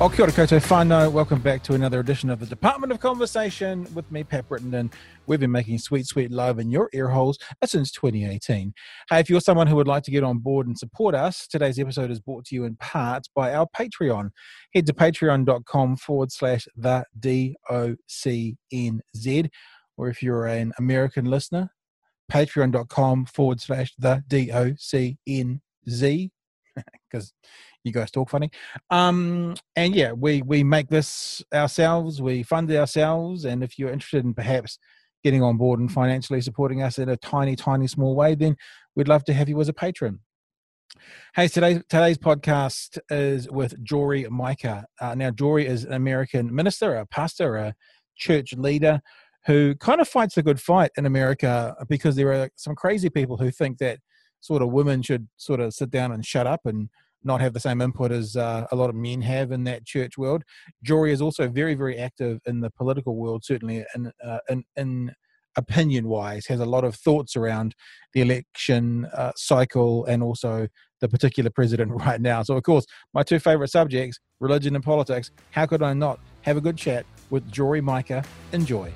Oh, kia ora. Welcome back to another edition of the Department of Conversation with me, Pat Brittenden. And we've been making sweet, sweet love in your ear holes since 2018. Hey, if you're someone who would like to get on board and support us, today's episode is brought to you in part by our Patreon. Head to patreon.com forward slash the D-O-C-N-Z. Or if you're an American listener, patreon.com forward slash the D-O-C-N-Z. Because you guys talk funny um and yeah we we make this ourselves we fund it ourselves and if you're interested in perhaps getting on board and financially supporting us in a tiny tiny small way then we'd love to have you as a patron Hey, today's today's podcast is with Jory Micah. Uh, now, Jory is an American minister, a pastor, a church leader who kind of fights a good fight in America because there are some crazy people who think that sort of women should sort of sit down and shut up and not have the same input as uh, a lot of men have in that church world. Jory is also very, very active in the political world, certainly in, uh, in, in opinion wise, has a lot of thoughts around the election uh, cycle and also the particular president right now. So, of course, my two favorite subjects, religion and politics. How could I not have a good chat with Jory Micah? Enjoy.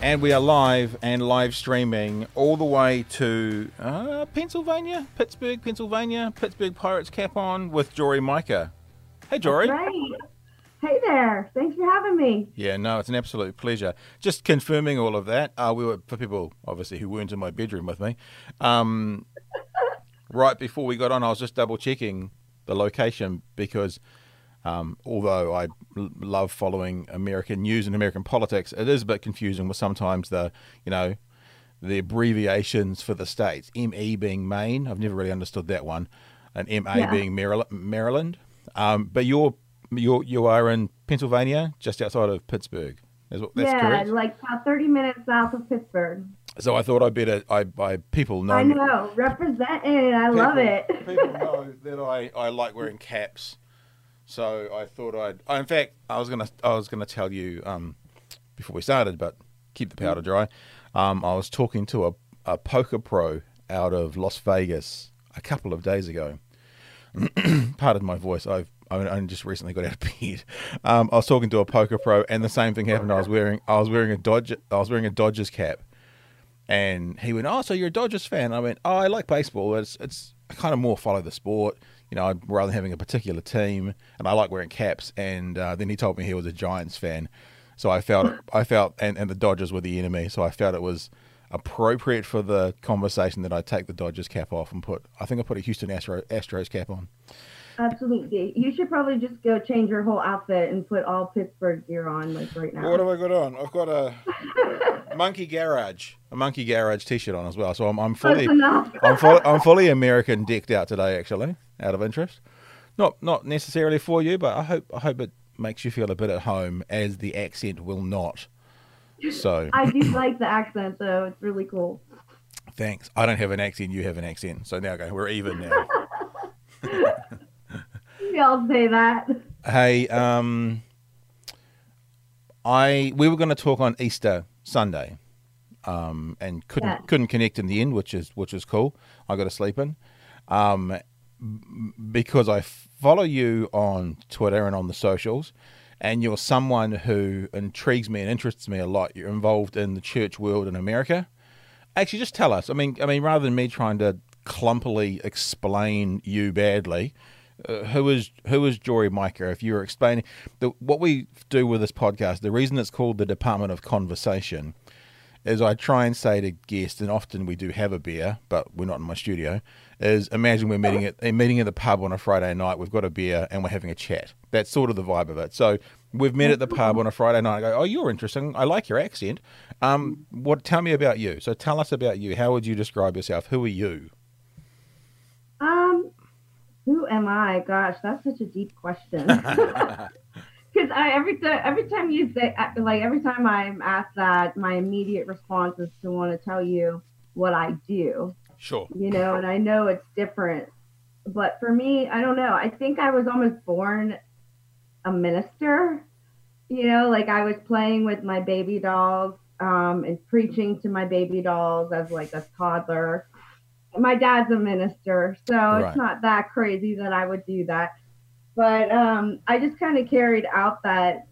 And we are live and live streaming all the way to uh, Pennsylvania, Pittsburgh, Pennsylvania, Pittsburgh Pirates cap on with Jory Micah. Hey, Jory. Hey there. Thanks for having me. Yeah, no, it's an absolute pleasure. Just confirming all of that. Uh, we were for people obviously who weren't in my bedroom with me. Um, right before we got on, I was just double checking the location because um, although I love following American news and American politics, it is a bit confusing with sometimes the, you know, the abbreviations for the states. ME being Maine, I've never really understood that one, and MA yeah. being Maryland. Maryland. Um, but you're you you are in Pennsylvania, just outside of Pittsburgh. That's, that's yeah, correct? like about thirty minutes south of Pittsburgh. So I thought I'd better I, I people know. I know, representing. I people, love it. people know that I, I like wearing caps so I thought I'd. Oh, in fact, I was gonna I was gonna tell you um, before we started, but keep the powder dry. Um, I was talking to a, a poker pro out of Las Vegas a couple of days ago. Pardon my voice. I've I only just recently got out of bed. Um, I was talking to a poker pro, and the same thing happened. I was wearing I was wearing a Dodge I was wearing a Dodgers cap, and he went, "Oh, so you're a Dodgers fan?" I went, "Oh, I like baseball. It's it's I kind of more follow the sport you know, rather than having a particular team, and I like wearing caps. And uh, then he told me he was a Giants fan, so I felt I felt, and, and the Dodgers were the enemy, so I felt it was appropriate for the conversation that I take the Dodgers cap off and put. I think I put a Houston Astro, Astros cap on. Absolutely. You should probably just go change your whole outfit and put all Pittsburgh gear on like right now. What have I got on? I've got a Monkey Garage, a Monkey Garage T-shirt on as well. So I'm, I'm fully, I'm, fully, I'm fully American decked out today. Actually, out of interest, not not necessarily for you, but I hope I hope it makes you feel a bit at home, as the accent will not. So I do like the accent though; it's really cool. Thanks. I don't have an accent. You have an accent. So now go. We're even now. I'll say that. Hey, um, I we were going to talk on Easter Sunday, um, and couldn't yeah. couldn't connect in the end, which is which is cool. I got to sleep in, um, because I follow you on Twitter and on the socials, and you're someone who intrigues me and interests me a lot. You're involved in the church world in America. Actually, just tell us. I mean, I mean, rather than me trying to clumpily explain you badly, uh, who is who is Jory Micah? If you were explaining the, what we do with this podcast, the reason it's called the Department of Conversation is I try and say to guests, and often we do have a beer, but we're not in my studio. Is imagine we're meeting at a meeting at the pub on a Friday night. We've got a beer and we're having a chat. That's sort of the vibe of it. So we've met at the pub on a Friday night. I go, oh, you're interesting. I like your accent. Um, what? Tell me about you. So tell us about you. How would you describe yourself? Who are you? Um, who am I? Gosh, that's such a deep question. Because I every time every time you say like every time I'm asked that, my immediate response is to want to tell you what I do. Sure. You know, and I know it's different, but for me, I don't know. I think I was almost born a minister. You know, like I was playing with my baby dolls um, and preaching to my baby dolls as like a toddler my dad's a minister, so Right. it's not that crazy that I would do that. But um, I just kind of carried out that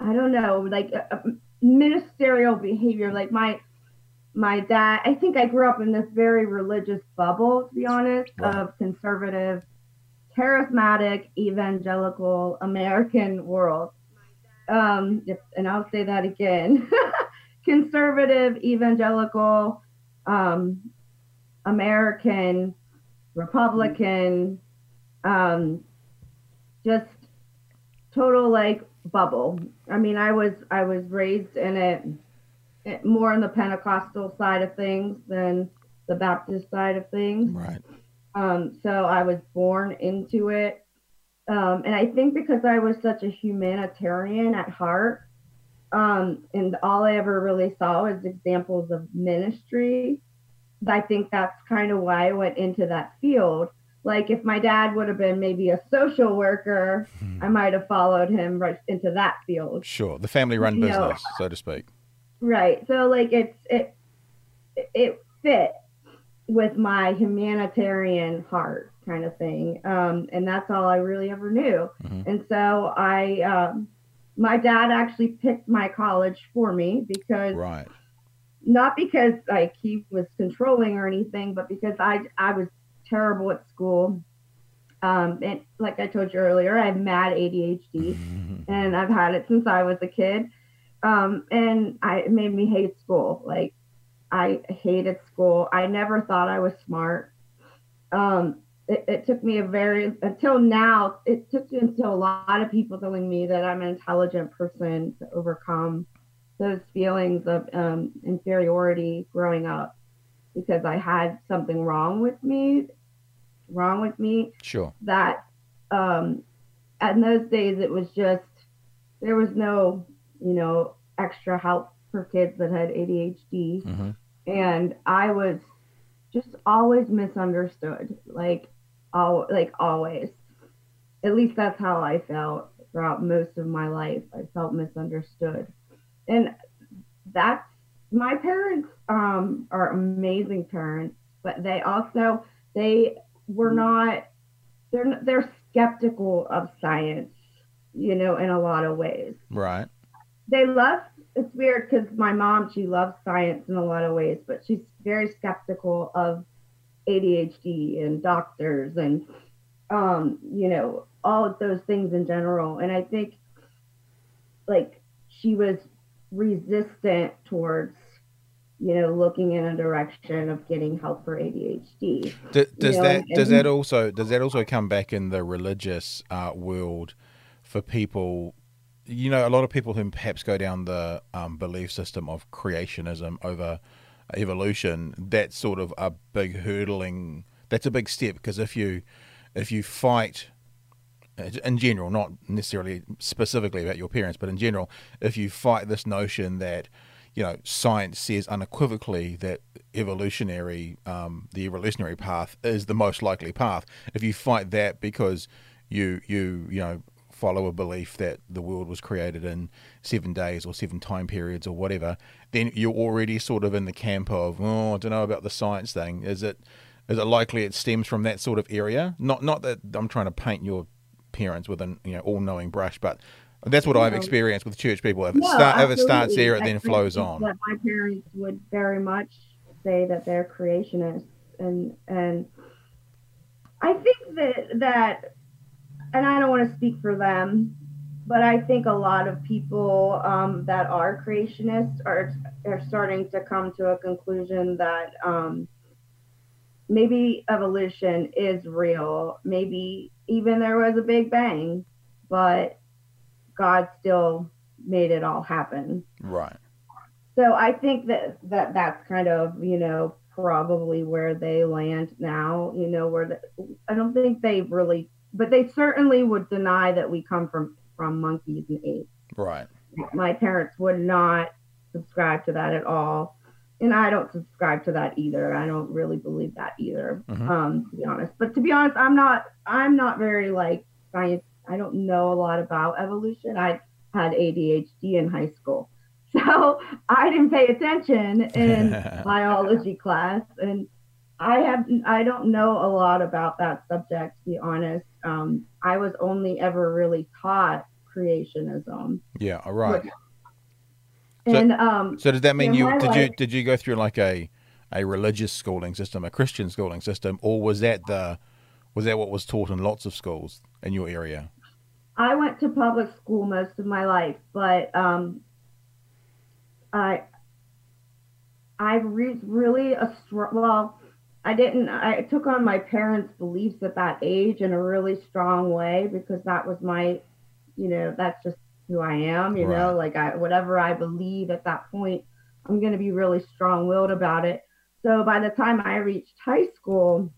I don't know, like a, a ministerial behavior. Like my my dad, I think I grew up in this very religious bubble, to be honest, Right. of conservative, charismatic, evangelical American world. Um, and I'll say that again: conservative, evangelical, um, American, Republican, um, just total like bubble. I mean, I was I was raised in it it- more on the Pentecostal side of things than the Baptist side of things. Right. Um, so I was born into it. Um, and I think because I was such a humanitarian at heart, um, and all I ever really saw was examples of ministry, I think that's kind of why I went into that field. Like if my dad would have been maybe a social worker, I might have followed him right into that field. Sure. The family run You know- business, so to speak. Right. So like it's it it fit with my humanitarian heart kind of thing. Um, and that's all I really ever knew. Mhm. And so I um, my dad actually picked my college for me because Right. Not because like he was controlling or anything, but because I I was terrible at school. Um, and like I told you earlier, I have mad ADHD Mhm. and I've had it since I was a kid. Um, and I it made me hate school. Like I hated school. I never thought I was smart. Um, it, it took me a very until now. It took until a lot of people telling me that I'm an intelligent person to overcome those feelings of um, inferiority growing up because I had something wrong with me, wrong with me Sure. that um in those days it was just there was no you know extra help for kids that had ADHD hmm and I was just always misunderstood like all like always. At least that's how I felt throughout most of my life. I felt misunderstood and that's my parents um are amazing parents but they also they were not they're they're skeptical of science you know in a lot of ways. Right. they love it's weird because my mom she loves science in a lot of ways but she's very skeptical of adhd and doctors and um you know all of those things in general. And i think like she was resistant towards you know looking in a direction of getting help for adhd D- does know, that and- does that also does that also come back in the religious uh, world for people? You know, a lot of people who perhaps go down the um, belief system of creationism over evolution. That's sort of a big hurdling. That's a big step because if you if you fight in general, not necessarily specifically about your parents, but in general, if you fight this notion that you know science says unequivocally that evolutionary um, the evolutionary path is the most likely path, if you fight that because you you you know follow a belief that the world was created in seven days or seven time periods or whatever, then you're already sort of in the camp of oh I don't know about the science thing. Is it is it likely it stems from that sort of area? Not not that I'm trying to paint your parents with an you know all knowing brush, but that's what I've experienced with church people. If it No, start if it starts there, it I then flows on. That my parents would very much say that they're creationists, and and I think that that, and I don't want to speak for them, but I think a lot of people um, that are creationists are are starting to come to a conclusion that um, maybe evolution is real. Maybe even there was a big bang, but God still made it all happen. Right. So I think that, that that's kind of, you know, probably where they land now, you know, where the, I don't think they really, but they certainly would deny that we come from, from monkeys and apes. Right. My parents would not subscribe to that at all. And I don't subscribe to that either. I don't really believe that either, Mhm. um, to be honest. But to be honest, I'm not, I'm not very like science. I don't know a lot about evolution. I had ADHD in high school. So I didn't pay attention in biology class. And I have I don't know a lot about that subject to be honest. Um, I was only ever really taught creationism. Yeah, all right. And so, um, so does that mean you did life, you did you go through like a a religious schooling system, a Christian schooling system, or was that the was that what was taught in lots of schools in your area? I went to public school most of my life, but um, I I re- really a str- well I didn't. I took on my parents' beliefs at that age in a really strong way because that was my, you know, that's just who I am. You right. know, like I whatever I believe at that point, I'm going to be really strong-willed about it. So by the time I reached high school,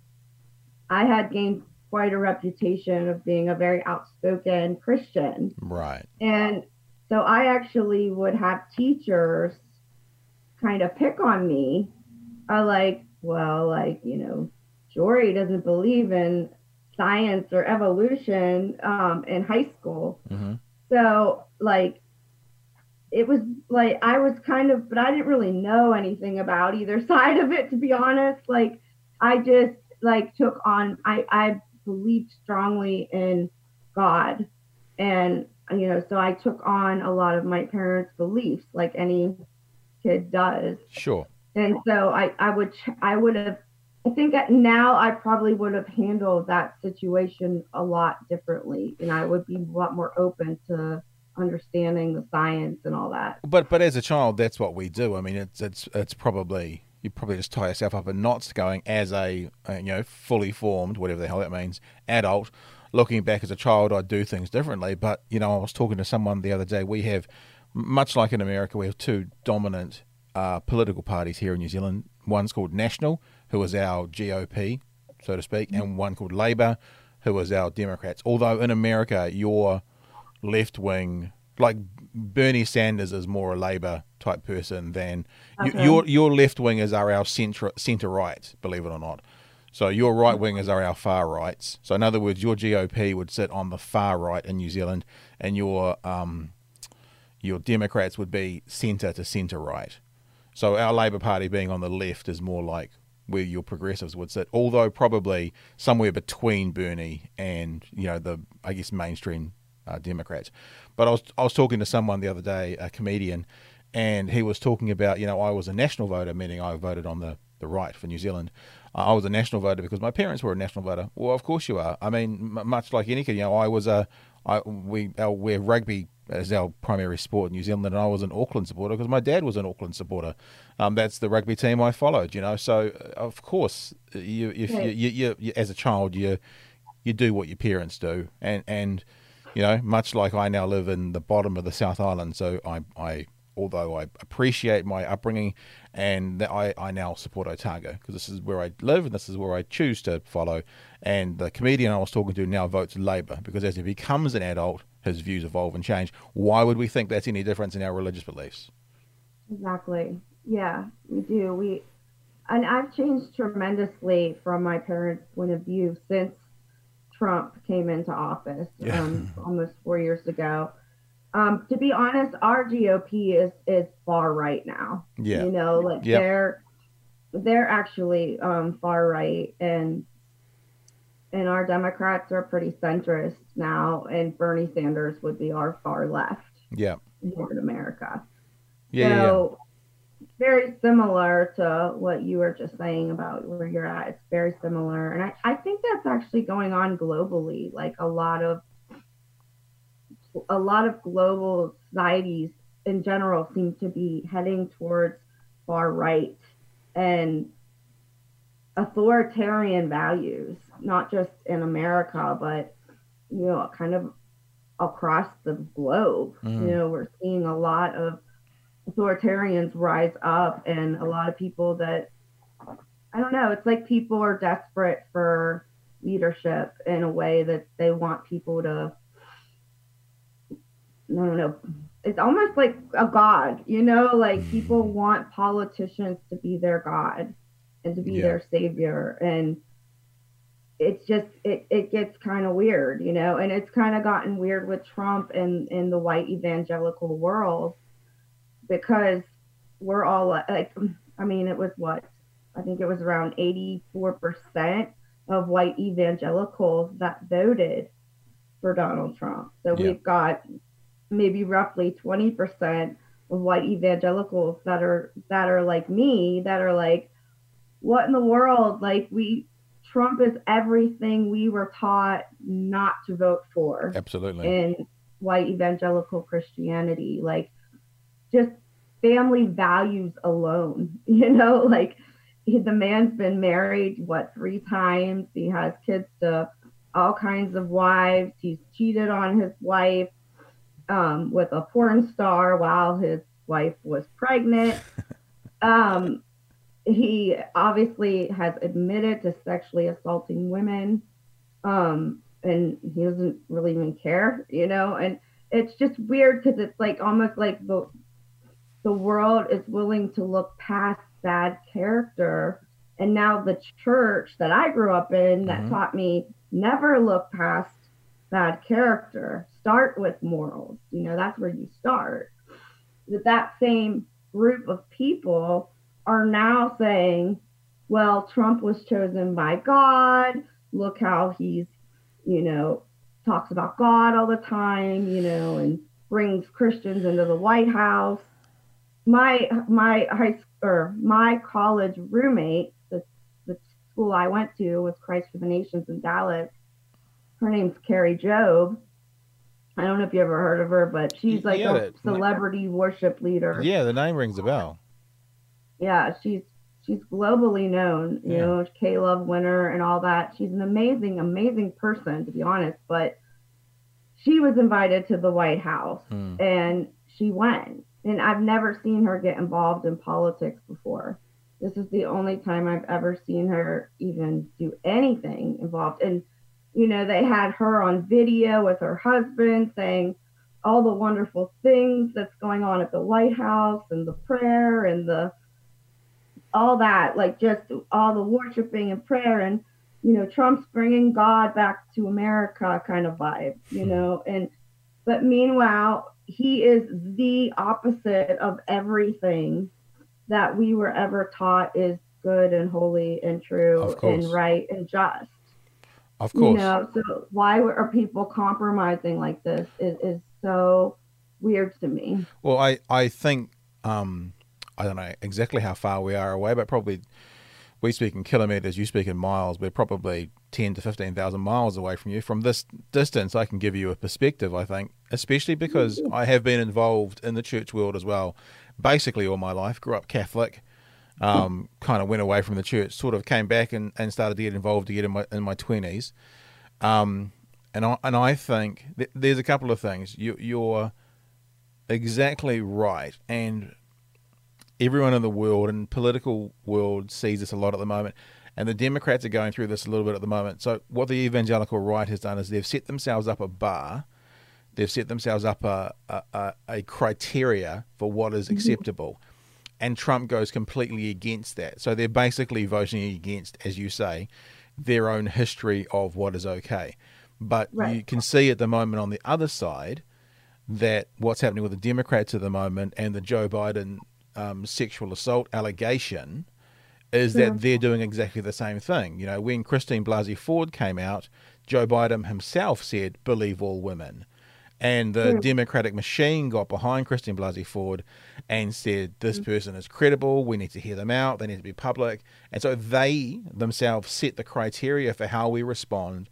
I had gained quite a reputation of being a very outspoken Christian. Right. And so I actually would have teachers kind of pick on me. I like well, like, you know, Jory doesn't believe in science or evolution um, in high school. Mm-hmm. So, like, it was like I was kind of, but I didn't really know anything about either side of it, to be honest. Like, I just like took on, I, I believed strongly in God. And, you know, so I took on a lot of my parents' beliefs, like any kid does. Sure and so I, I would I would have I think now I probably would have handled that situation a lot differently, and I would be a lot more open to understanding the science and all that. But but as a child, that's what we do. I mean, it's it's it's probably you probably just tie yourself up in knots going as a, a you know fully formed whatever the hell that means adult. Looking back as a child, I'd do things differently. But you know, I was talking to someone the other day. We have much like in America, we have two dominant uh, political parties here in New Zealand. One's called National, who is our GOP, so to speak, and one called Labour, who is our Democrats. Although in America, your left wing, like Bernie Sanders, is more a Labour type person than okay. your your left wingers are our centre centre right, believe it or not. So your right wingers are our far rights. So in other words, your GOP would sit on the far right in New Zealand, and your um, your Democrats would be centre to centre right. So our Labor Party being on the left is more like where your progressives would sit, although probably somewhere between Bernie and you know the I guess mainstream uh, Democrats. But I was I was talking to someone the other day, a comedian, and he was talking about you know I was a national voter, meaning I voted on the the right for New Zealand. Uh, I was a national voter because my parents were a national voter. Well, of course you are. I mean, m- much like any kid, you know, I was a I we our, we're rugby as our primary sport in New Zealand, and I was an Auckland supporter because my dad was an Auckland supporter. Um, that's the rugby team I followed, you know. So uh, of course, you if you, you, you, you, as a child you you do what your parents do, and and you know, much like I now live in the bottom of the South Island, so I I although I appreciate my upbringing and that I, I now support Otago because this is where I live and this is where I choose to follow. And the comedian I was talking to now votes Labour because as he becomes an adult, his views evolve and change. Why would we think that's any difference in our religious beliefs? Exactly. Yeah, we do. We and I've changed tremendously from my parents' point of view since Trump came into office yeah. um, almost four years ago. Um, to be honest, our GOP is is far right now. Yeah, you know, like yep. they're they're actually um, far right, and and our Democrats are pretty centrist now, and Bernie Sanders would be our far left. Yeah. In America. Yeah. So yeah. very similar to what you were just saying about where you're at. It's very similar. And I, I think that's actually going on globally. Like a lot of a lot of global societies in general seem to be heading towards far right and authoritarian values not just in America, but you know, kind of across the globe. Mm. You know, we're seeing a lot of authoritarians rise up, and a lot of people that I don't know. It's like people are desperate for leadership in a way that they want people to. I don't know. It's almost like a god, you know. Like mm. people want politicians to be their god and to be yeah. their savior, and it's just it, it gets kind of weird, you know, and it's kind of gotten weird with Trump and in the white evangelical world because we're all like I mean it was what I think it was around 84% of white evangelicals that voted for Donald Trump. So yeah. we've got maybe roughly 20% of white evangelicals that are that are like me that are like what in the world? Like we Trump is everything we were taught not to vote for. Absolutely. In white evangelical Christianity. Like just family values alone, you know, like he, the man's been married what three times? He has kids to all kinds of wives. He's cheated on his wife um, with a porn star while his wife was pregnant. Um, he obviously has admitted to sexually assaulting women um, and he doesn't really even care you know and it's just weird because it's like almost like the the world is willing to look past bad character. And now the church that I grew up in that mm-hmm. taught me never look past bad character. Start with morals. You know, that's where you start. That that same group of people are now saying, well, Trump was chosen by God. Look how he's, you know, talks about God all the time, you know, and brings Christians into the White House. My my high or my college roommate, the, the school I went to was Christ for the Nations in Dallas. Her name's Kari Jobe. I don't know if you ever heard of her, but she's like yeah, a celebrity worship leader. Yeah, the name rings a bell. Yeah, she's she's globally known, you yeah. know, K-Love winner and all that. She's an amazing, amazing person, to be honest. But she was invited to the White House hmm. and she went and I've never seen her get involved in politics before. This is the only time I've ever seen her even do anything involved. And, you know, they had her on video with her husband saying all the wonderful things that's going on at the White House and the prayer and the all that, like just all the worshiping and prayer. And, you know, Trump's bringing God back to America kind of vibe, you hmm. know, and, but meanwhile, he is the opposite of everything that we were ever taught is good and holy and true and right and just. Of course. You know, so why are people compromising like this is, is so weird to me. Well, I, I think, um, I don't know exactly how far we are away, but probably we speak in kilometers, you speak in miles. We're probably 10 to 15,000 miles away from you. From this distance, I can give you a perspective, I think, especially because I have been involved in the church world as well, basically all my life. Grew up Catholic, um, kind of went away from the church, sort of came back and, and started to get involved again in my, in my 20s. Um, and, I, and I think th- there's a couple of things. You, you're exactly right. And everyone in the world and political world sees this a lot at the moment. And the Democrats are going through this a little bit at the moment. So what the evangelical right has done is they've set themselves up a bar. They've set themselves up a, a, a criteria for what is mm-hmm. acceptable. And Trump goes completely against that. So they're basically voting against, as you say, their own history of what is okay. But right. you can see at the moment on the other side that what's happening with the Democrats at the moment and the Joe Biden um, sexual assault allegation is that they're doing exactly the same thing. You know, when Christine Blasey Ford came out, Joe Biden himself said, believe all women. And the Democratic machine got behind Christine Blasey Ford and said, this mm. person is credible. We need to hear them out. They need to be public. And so they themselves set the criteria for how we respond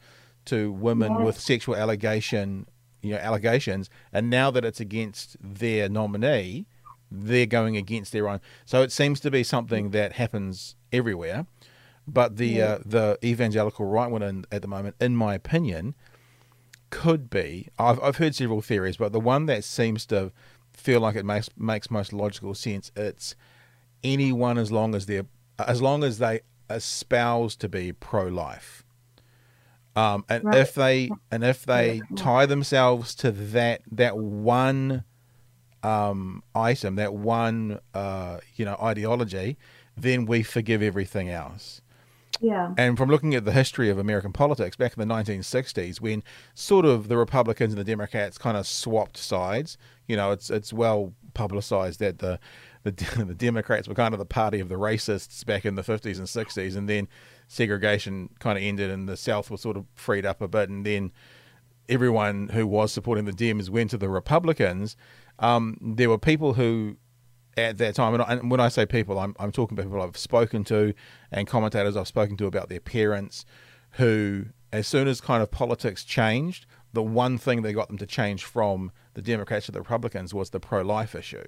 to women with sexual allegation, you know, allegations. And now that it's against their nominee, they're going against their own. So it seems to be something that happens everywhere. But the yeah. uh, the evangelical right one at the moment, in my opinion, could be. I've I've heard several theories, but the one that seems to feel like it makes makes most logical sense. It's anyone as long as they're as long as they espouse to be pro life. Um, and right. if they and if they tie themselves to that that one um, item, that one uh, you know ideology, then we forgive everything else. Yeah. And from looking at the history of American politics back in the 1960s, when sort of the Republicans and the Democrats kind of swapped sides, you know, it's it's well publicized that the the the Democrats were kind of the party of the racists back in the 50s and 60s, and then segregation kind of ended, and the South was sort of freed up a bit, and then everyone who was supporting the Dems went to the Republicans. Um, there were people who at that time, and, when I say people, I'm, I'm talking about people I've spoken to and commentators I've spoken to about their parents who, as soon as kind of politics changed, the one thing they got them to change from the Democrats to the Republicans was the pro life issue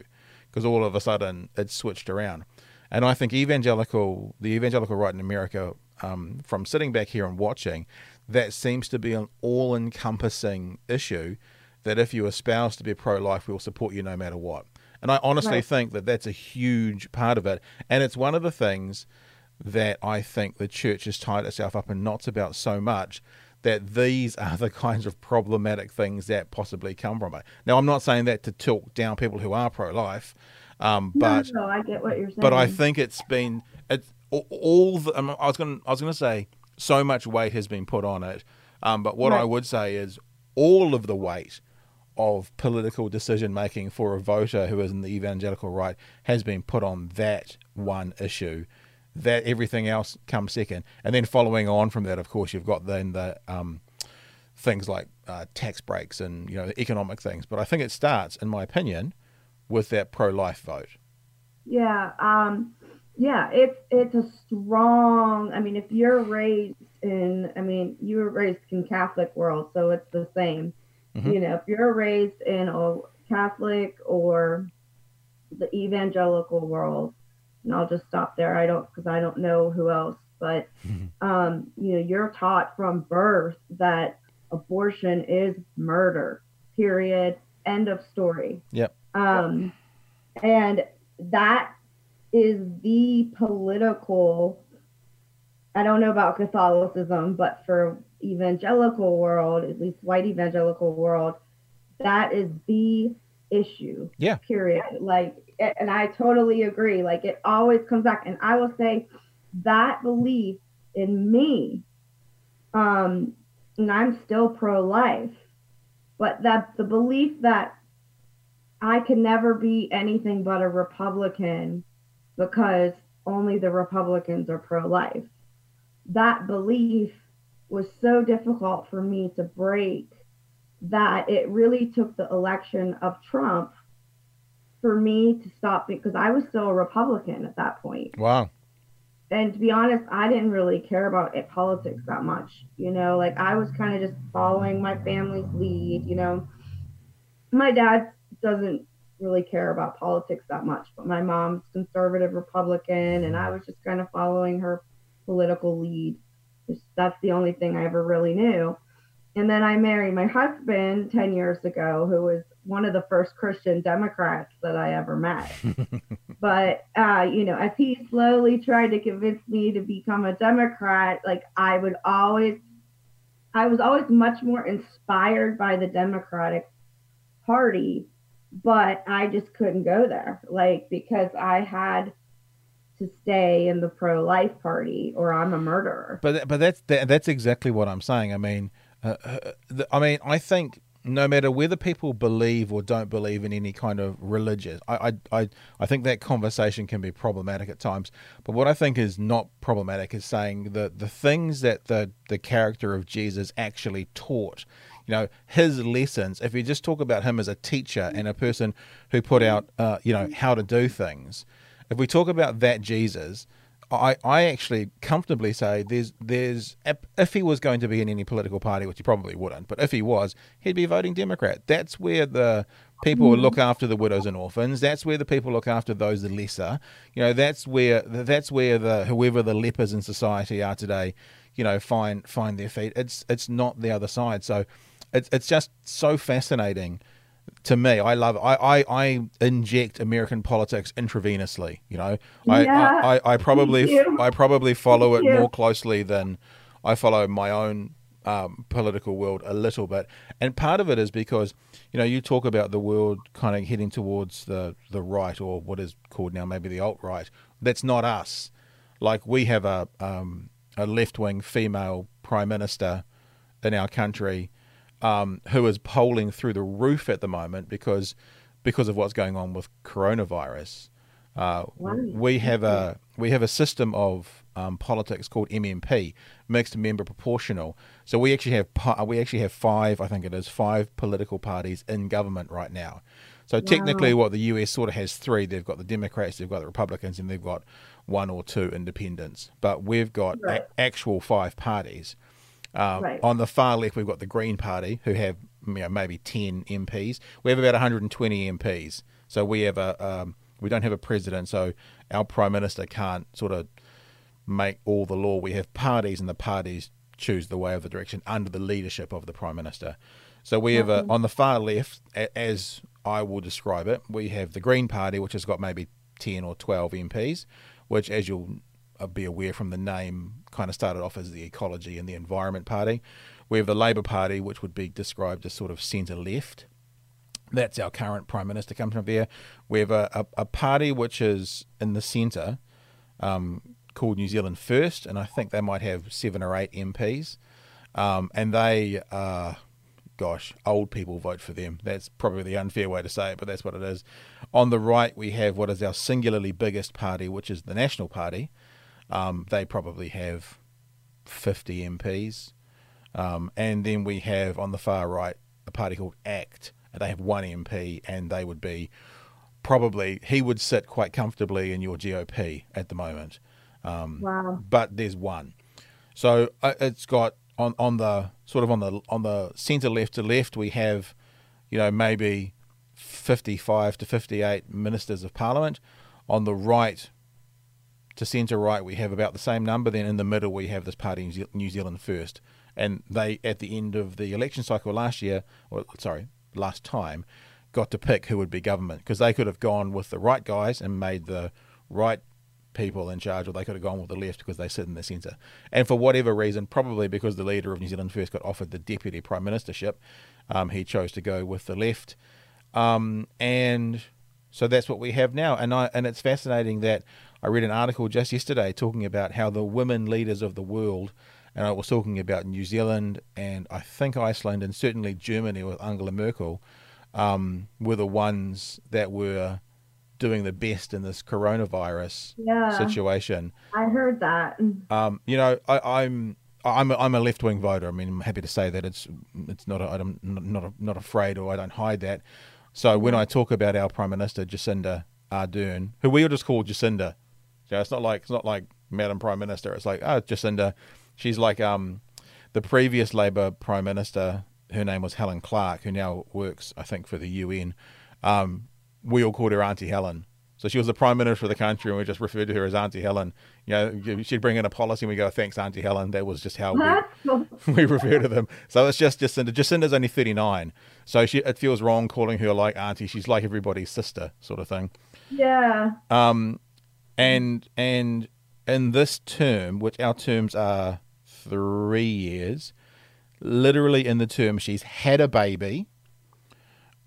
because all of a sudden it switched around. And I think evangelical, the evangelical right in America, um, from sitting back here and watching, that seems to be an all encompassing issue that if you espouse to be pro life, we'll support you no matter what. And I honestly right. think that that's a huge part of it. And it's one of the things that I think the church has tied itself up in knots about so much that these are the kinds of problematic things that possibly come from it. Now, I'm not saying that to talk down people who are pro life, um, but no, no, I get what you're saying. But I think it's been it's all. The, I was going I was going to say so much weight has been put on it, um, but what right. I would say is all of the weight of political decision making for a voter who is in the evangelical right has been put on that one issue. That everything else comes second, and then following on from that, of course, you've got then the um, things like uh, tax breaks and you know economic things. But I think it starts, in my opinion, with that pro-life vote. Yeah, um, yeah, it's it's a strong. I mean, if you're raised in, I mean, you were raised in Catholic world, so it's the same Mm-hmm. You know, if you're raised in a Catholic or the evangelical world, and I'll just stop there. I don't because I don't know who else, but mm-hmm. um, you know, you're taught from birth that abortion is murder. Period. End of story. Yep. Um, and that is the political. I don't know about Catholicism, but for evangelical world, at least white evangelical world, that is the issue. Yeah. Period. Like, and I totally agree. Like, it always comes back. And I will say that belief in me, um, and I'm still pro life, but that the belief that I can never be anything but a Republican because only the Republicans are pro life. That belief was so difficult for me to break that it really took the election of Trump for me to stop because I was still a Republican at that point. Wow. And to be honest, I didn't really care about it, politics that much. You know, like I was kind of just following my family's lead. You know, my dad doesn't really care about politics that much, but my mom's conservative Republican, and I was just kind of following her political lead that's the only thing I ever really knew. And then I married my husband 10 years ago, who was one of the first Christian Democrats that I ever met. but, uh, you know, as he slowly tried to convince me to become a Democrat, like I would always, I was always much more inspired by the Democratic Party, but I just couldn't go there, like, because I had to stay in the pro-life party or I'm a murderer. But but that's that, that's exactly what I'm saying. I mean, uh, uh, I mean, I think no matter whether people believe or don't believe in any kind of religious, I, I, I, I think that conversation can be problematic at times. But what I think is not problematic is saying that the things that the, the character of Jesus actually taught, you know, his lessons, if you just talk about him as a teacher and a person who put out, uh, you know, how to do things, if we talk about that Jesus, I, I actually comfortably say there's there's if he was going to be in any political party, which he probably wouldn't, but if he was, he'd be voting Democrat. That's where the people mm. look after the widows and orphans. That's where the people look after those the lesser. You know, that's where that's where the whoever the lepers in society are today, you know, find find their feet. It's it's not the other side. So it's it's just so fascinating to me, I love. I, I, I inject American politics intravenously. You know, I, yeah, I, I, I, probably I probably follow it more closely than I follow my own um, political world a little bit. And part of it is because you know you talk about the world kind of heading towards the the right or what is called now maybe the alt right. That's not us. Like we have a um, a left wing female prime minister in our country um, who is polling through the roof at the moment because because of what's going on with coronavirus. Uh, we have a we have a system of um, politics called MMP, mixed member proportional. So we actually have we actually have five, I think it is five political parties in government right now. So wow. technically, what the US sort of has three. They've got the Democrats, they've got the Republicans, and they've got one or two independents. But we've got right. a- actual five parties. Um, right. On the far left, we've got the Green Party, who have you know, maybe 10 MPs. We have about 120 MPs. So we have a um, we don't have a president. So our prime minister can't sort of make all the law. We have parties, and the parties choose the way of the direction under the leadership of the prime minister. So we have a, on the far left, as I will describe it, we have the Green Party, which has got maybe 10 or 12 MPs, which, as you'll uh, be aware from the name, kind of started off as the Ecology and the Environment Party. We have the Labour Party, which would be described as sort of centre left. That's our current Prime Minister comes from there. We have a, a, a party which is in the centre um, called New Zealand First, and I think they might have seven or eight MPs. Um, and they are, gosh, old people vote for them. That's probably the unfair way to say it, but that's what it is. On the right, we have what is our singularly biggest party, which is the National Party. Um, they probably have 50 MPs. Um, and then we have on the far right a party called ACT. And they have one MP, and they would be probably, he would sit quite comfortably in your GOP at the moment. Um, wow. But there's one. So uh, it's got on, on the sort of on the on the centre left to left, we have, you know, maybe 55 to 58 ministers of parliament. On the right to centre right, we have about the same number. Then in the middle, we have this party, New Zealand First. And they, at the end of the election cycle last year, or sorry, last time, got to pick who would be government because they could have gone with the right guys and made the right people in charge, or they could have gone with the left because they sit in the centre. And for whatever reason, probably because the leader of New Zealand First got offered the deputy prime ministership, um, he chose to go with the left. Um, and so that's what we have now. And I and it's fascinating that I read an article just yesterday talking about how the women leaders of the world, and I was talking about New Zealand and I think Iceland and certainly Germany with Angela Merkel, um, were the ones that were doing the best in this coronavirus yeah, situation. I heard that. Um, you know, I, am I'm I'm a, I'm a left wing voter. I mean, I'm happy to say that it's it's not a, I'm not not afraid or I don't hide that. So when I talk about our prime minister Jacinda Ardern, who we'll just call Jacinda, so it's not like it's not like Madam Prime Minister. It's like oh Jacinda, she's like um the previous Labor Prime Minister. Her name was Helen Clark, who now works I think for the UN. Um, we all called her Auntie Helen. So she was the prime minister of the country, and we just referred to her as Auntie Helen. You know, she'd bring in a policy, and we go, "Thanks, Auntie Helen." That was just how we, we refer to them. So it's just Jacinda. Jacinda's only thirty nine, so she it feels wrong calling her like Auntie. She's like everybody's sister, sort of thing. Yeah. Um, and and in this term, which our terms are three years, literally in the term, she's had a baby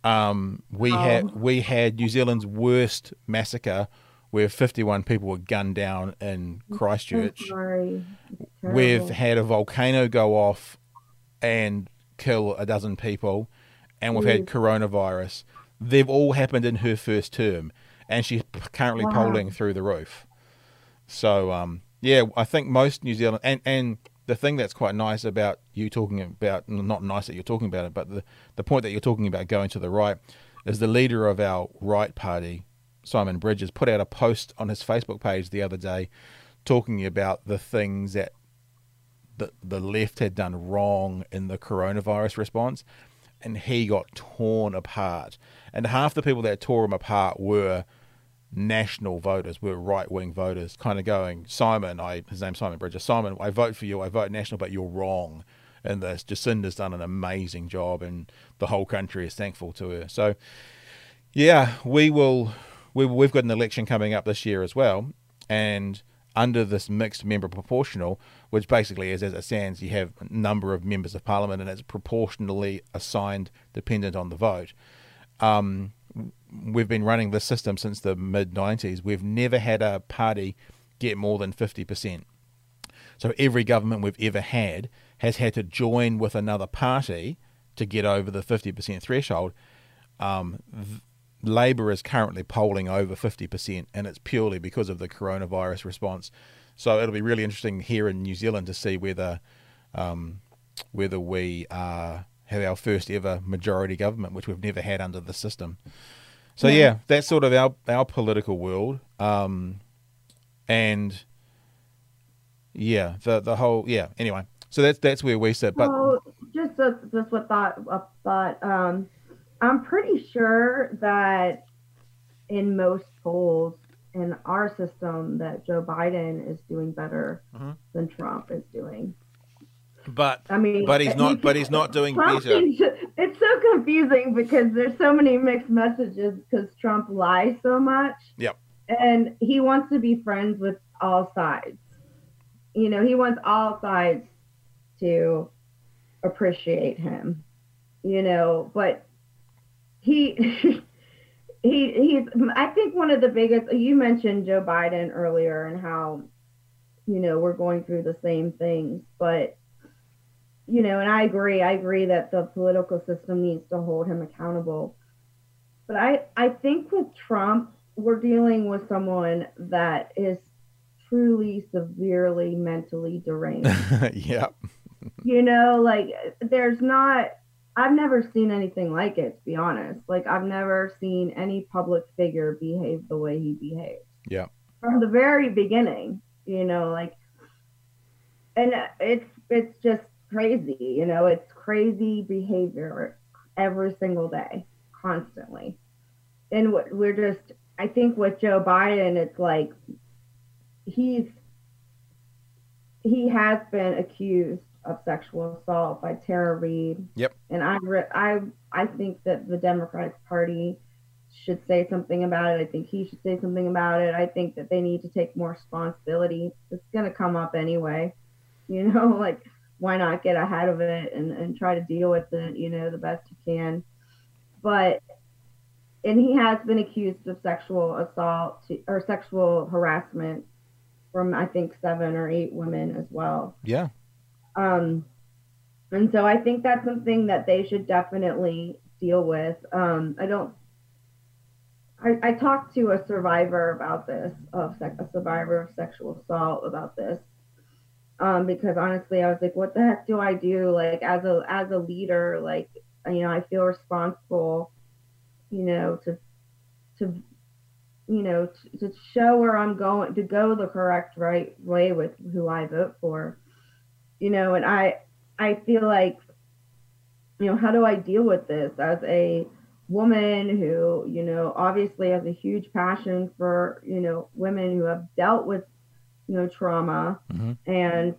um, we oh. had we had New Zealand's worst massacre, where 51 people were gunned down in Christchurch. We've had a volcano go off and kill a dozen people, and we've had coronavirus. They've all happened in her first term, and she's currently wow. polling through the roof. So, um, yeah, I think most New Zealand and and the thing that's quite nice about you talking about not nice that you're talking about it, but the the point that you're talking about going to the right is the leader of our right party, Simon Bridges, put out a post on his Facebook page the other day talking about the things that the the left had done wrong in the coronavirus response, and he got torn apart. And half the people that tore him apart were national voters, were right wing voters, kind of going, Simon, I his name's Simon Bridges, Simon, I vote for you, I vote national, but you're wrong. And this Jacinda's done an amazing job, and the whole country is thankful to her. So, yeah, we will. We, we've got an election coming up this year as well, and under this mixed member proportional, which basically is as it stands, you have a number of members of parliament, and it's proportionally assigned dependent on the vote. Um, we've been running this system since the mid 90s. We've never had a party get more than 50%. So every government we've ever had has had to join with another party to get over the 50% threshold. Um, Labor is currently polling over 50%, and it's purely because of the coronavirus response. So it'll be really interesting here in New Zealand to see whether um, whether we uh, have our first ever majority government, which we've never had under the system. So yeah, yeah that's sort of our our political world, um, and yeah, the the whole yeah. Anyway, so that's that's where we sit. But well, just just what thought thought. Um, I'm pretty sure that in most polls in our system that Joe Biden is doing better mm-hmm. than Trump is doing. But I mean, but he's not. But he's not doing Trump better. it's so confusing because there's so many mixed messages because Trump lies so much. Yep. And he wants to be friends with all sides. You know, he wants all sides to appreciate him. You know, but he he he's I think one of the biggest you mentioned Joe Biden earlier and how you know we're going through the same things but you know and I agree I agree that the political system needs to hold him accountable but I I think with Trump we're dealing with someone that is truly severely mentally deranged. yeah. you know like there's not I've never seen anything like it, to be honest. Like I've never seen any public figure behave the way he behaved. Yeah. From the very beginning, you know, like, and it's it's just crazy. You know, it's crazy behavior every single day, constantly. And we're just, I think with Joe Biden, it's like he's he has been accused of sexual assault by Tara Reade. Yep. And I re- I I think that the Democratic Party should say something about it. I think he should say something about it. I think that they need to take more responsibility. It's going to come up anyway. You know, like why not get ahead of it and, and try to deal with it, you know, the best you can. But and he has been accused of sexual assault or sexual harassment from I think seven or eight women as well. Yeah. Um, and so I think that's something that they should definitely deal with. Um, I don't. I, I talked to a survivor about this, of a survivor of sexual assault about this, um, because honestly, I was like, "What the heck do I do? Like, as a as a leader, like, you know, I feel responsible, you know, to to you know to, to show where I'm going to go the correct right way with who I vote for." You know, and I I feel like, you know, how do I deal with this as a woman who, you know, obviously has a huge passion for, you know, women who have dealt with, you know, trauma mm-hmm. and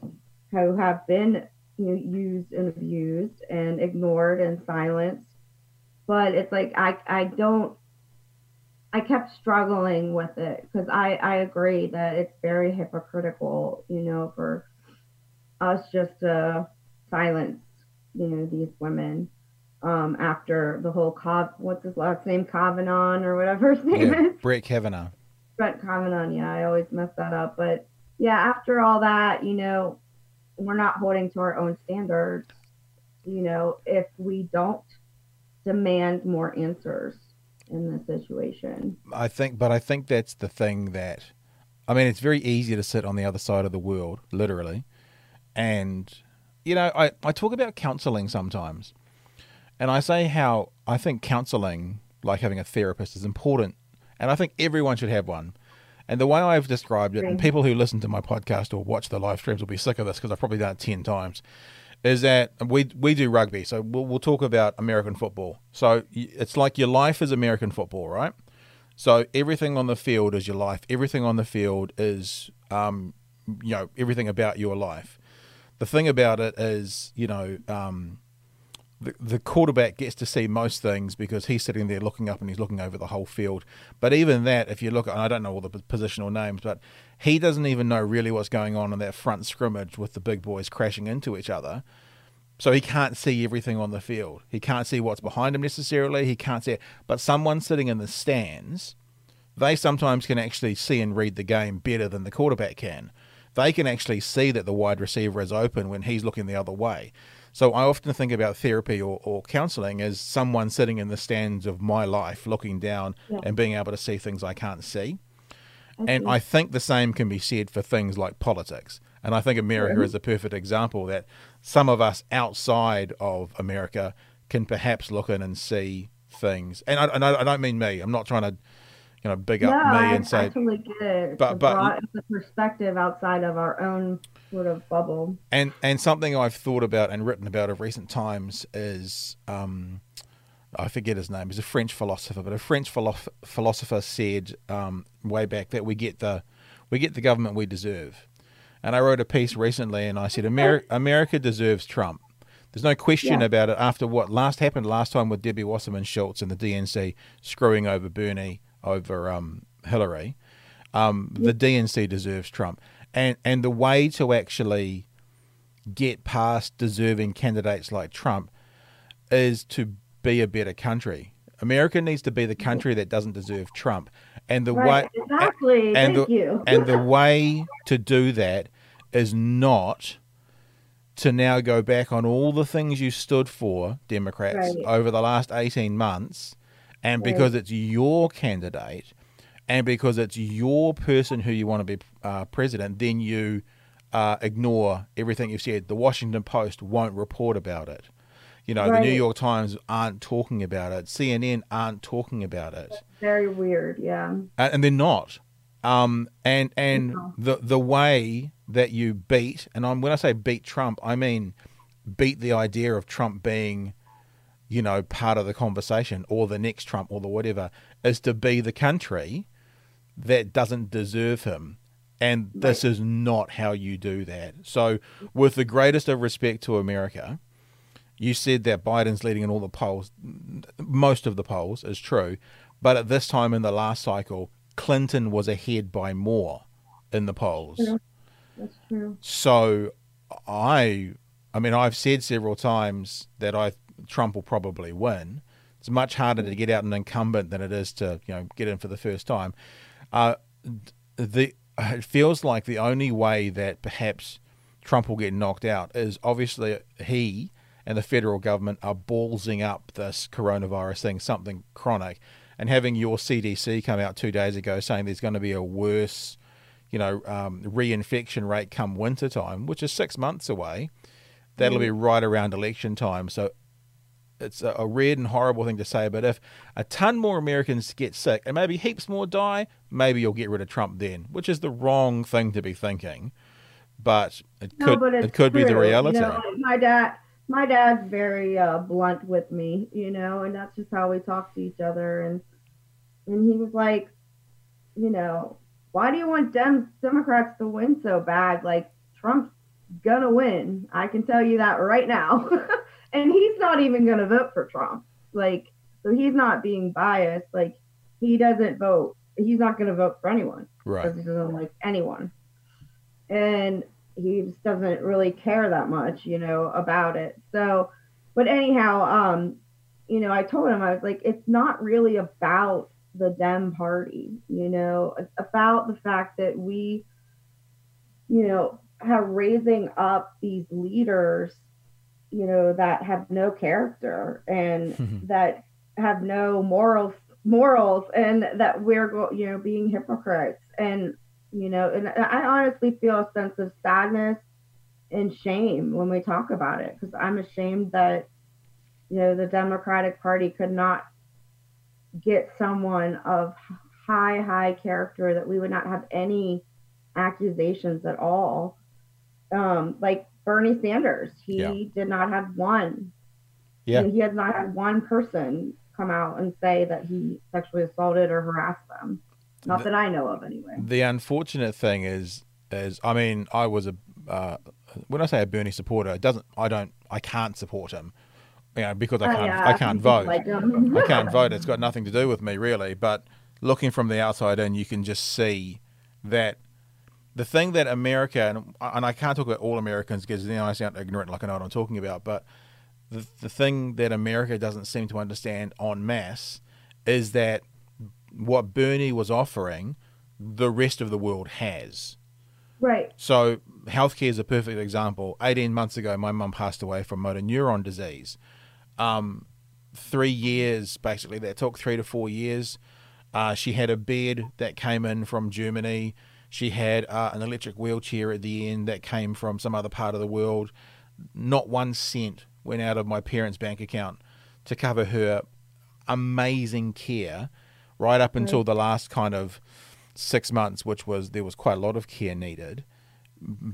who have been you know, used and abused and ignored and silenced. But it's like I I don't I kept struggling with it because I I agree that it's very hypocritical, you know, for us just to silence, you know, these women um, after the whole Cov, what's his last name, Kavanaugh or whatever his name yeah, is. Brett Kavanaugh. Brett Kavanaugh, yeah, I always mess that up. But yeah, after all that, you know, we're not holding to our own standards. You know, if we don't demand more answers in this situation. I think, but I think that's the thing that, I mean, it's very easy to sit on the other side of the world, literally, and, you know, I, I talk about counseling sometimes. And I say how I think counseling, like having a therapist, is important. And I think everyone should have one. And the way I've described it, and people who listen to my podcast or watch the live streams will be sick of this because I've probably done it 10 times, is that we, we do rugby. So we'll, we'll talk about American football. So it's like your life is American football, right? So everything on the field is your life. Everything on the field is, um, you know, everything about your life the thing about it is, you know, um, the, the quarterback gets to see most things because he's sitting there looking up and he's looking over the whole field. But even that, if you look, at, I don't know all the positional names, but he doesn't even know really what's going on in that front scrimmage with the big boys crashing into each other. So he can't see everything on the field. He can't see what's behind him necessarily. He can't see it. But someone sitting in the stands, they sometimes can actually see and read the game better than the quarterback can they can actually see that the wide receiver is open when he's looking the other way. So I often think about therapy or, or counseling as someone sitting in the stands of my life, looking down Yeah. and being able to see things I can't see. And. I think the same can be said for things like politics. And I think America Sure. is a perfect example that some of us outside of America can perhaps look in and see things. And I, and I, I don't mean me. I'm not trying to, you know, big up me I, and say, I totally get it. But- but- a perspective outside of our own sort of bubble. and and something I've thought about and written about of recent times is um, I forget his name. He's a French philosopher, but a French philo- philosopher said um, way back that we get the we get the government we deserve. And I wrote a piece recently, and I said Amer- America deserves Trump. There's no question Yeah. about it. After what last happened last time with Debbie Wasserman Schultz and the DNC screwing over Bernie over um, Hillary, um, the DNC deserves Trump. And and the way to actually get past deserving candidates like Trump is to be a better country. America needs to be the country that doesn't deserve Trump. And the right, way exactly. and Thank the- you. and the way to do that is not to now go back on all the things you stood for, Democrats, Right. over the last 18 months, and because it's your candidate and because it's your person who you want to be uh, president, then you uh, ignore everything you've said. The Washington Post won't report about it. You know, the New York Times aren't talking about it. CNN aren't talking about it Very weird. Yeah. and, and they're not. Um, and and No. the the way that you beat, and I'm when I say beat Trump, I mean beat the idea of Trump being, you know, part of the conversation or the next Trump or the whatever, is to be the country that doesn't deserve him. And this is not how you do that. So, with the greatest of respect to America, you said that Biden's leading in all the polls. Most of the polls is true, but at this time in the last cycle, Clinton was ahead by more in the polls. Yeah. That's true. So I I mean I've said several times that I Trump will probably win. It's much harder to get out an incumbent than it is to, you know, get in for the first time. Uh the it feels like the only way that perhaps Trump will get knocked out is obviously he and the federal government are ballsing up this coronavirus thing, something chronic, and having your CDC come out two days ago saying there's going to be a worse, you know, um, reinfection rate come winter time, which is six months away. That'll be right around election time. So it's a, a weird and horrible thing to say, but if a ton more Americans get sick and maybe heaps more die, maybe you'll get rid of Trump then, which is the wrong thing to be thinking. But it No, could but it could be the reality. You know, my dad, my dad's very uh, blunt with me, you know, and that's just how we talk to each other. And and he was like, you know, why do you want Dem- Democrats to win so bad? Like Trump's gonna win. I can tell you that right now. and he's not even gonna vote for Trump. Like, so he's not being biased. Like, he doesn't vote. He's not gonna vote for anyone right. because he doesn't like anyone. And he just doesn't really care that much, you know, about it. So, but anyhow, um, you know, I told him I was like, it's not really about the Dem party, you know, it's about the fact that we, you know, have raising up these leaders, you know, that have no character and that have no morals morals and that we're go- you know being hypocrites. And you know and i honestly feel a sense of sadness and shame when we talk about it because i'm ashamed that you know the democratic party could not get someone of high high character that we would not have any accusations at all. Um like bernie sanders he Yeah. did not have one Yeah. he has not had one person come out and say that he sexually assaulted or harassed them. Not The- that I know of, anyway. The unfortunate thing is, is I mean, I was a uh, when I say a Bernie supporter, it doesn't. I don't. I can't support him, you know, because I Oh, can't. yeah, I can't vote. Like. I can't vote. It's got nothing to do with me really. But looking from the outside in, you can just see that the thing that America and and I can't talk about all Americans because then I sound ignorant, like I know what I'm talking about. But the the thing that America doesn't seem to understand en masse is that what Bernie was offering, the rest of the world has. Right. So healthcare is a perfect example. 18 months ago, my mum passed away from motor neuron disease. Um, three years, basically, that took three to four years. Uh, she had a bed that came in from Germany. She had uh, an electric wheelchair at the end that came from some other part of the world. Not one cent went out of my parents' bank account to cover her amazing care right up until the last kind of six months, which was there was quite a lot of care needed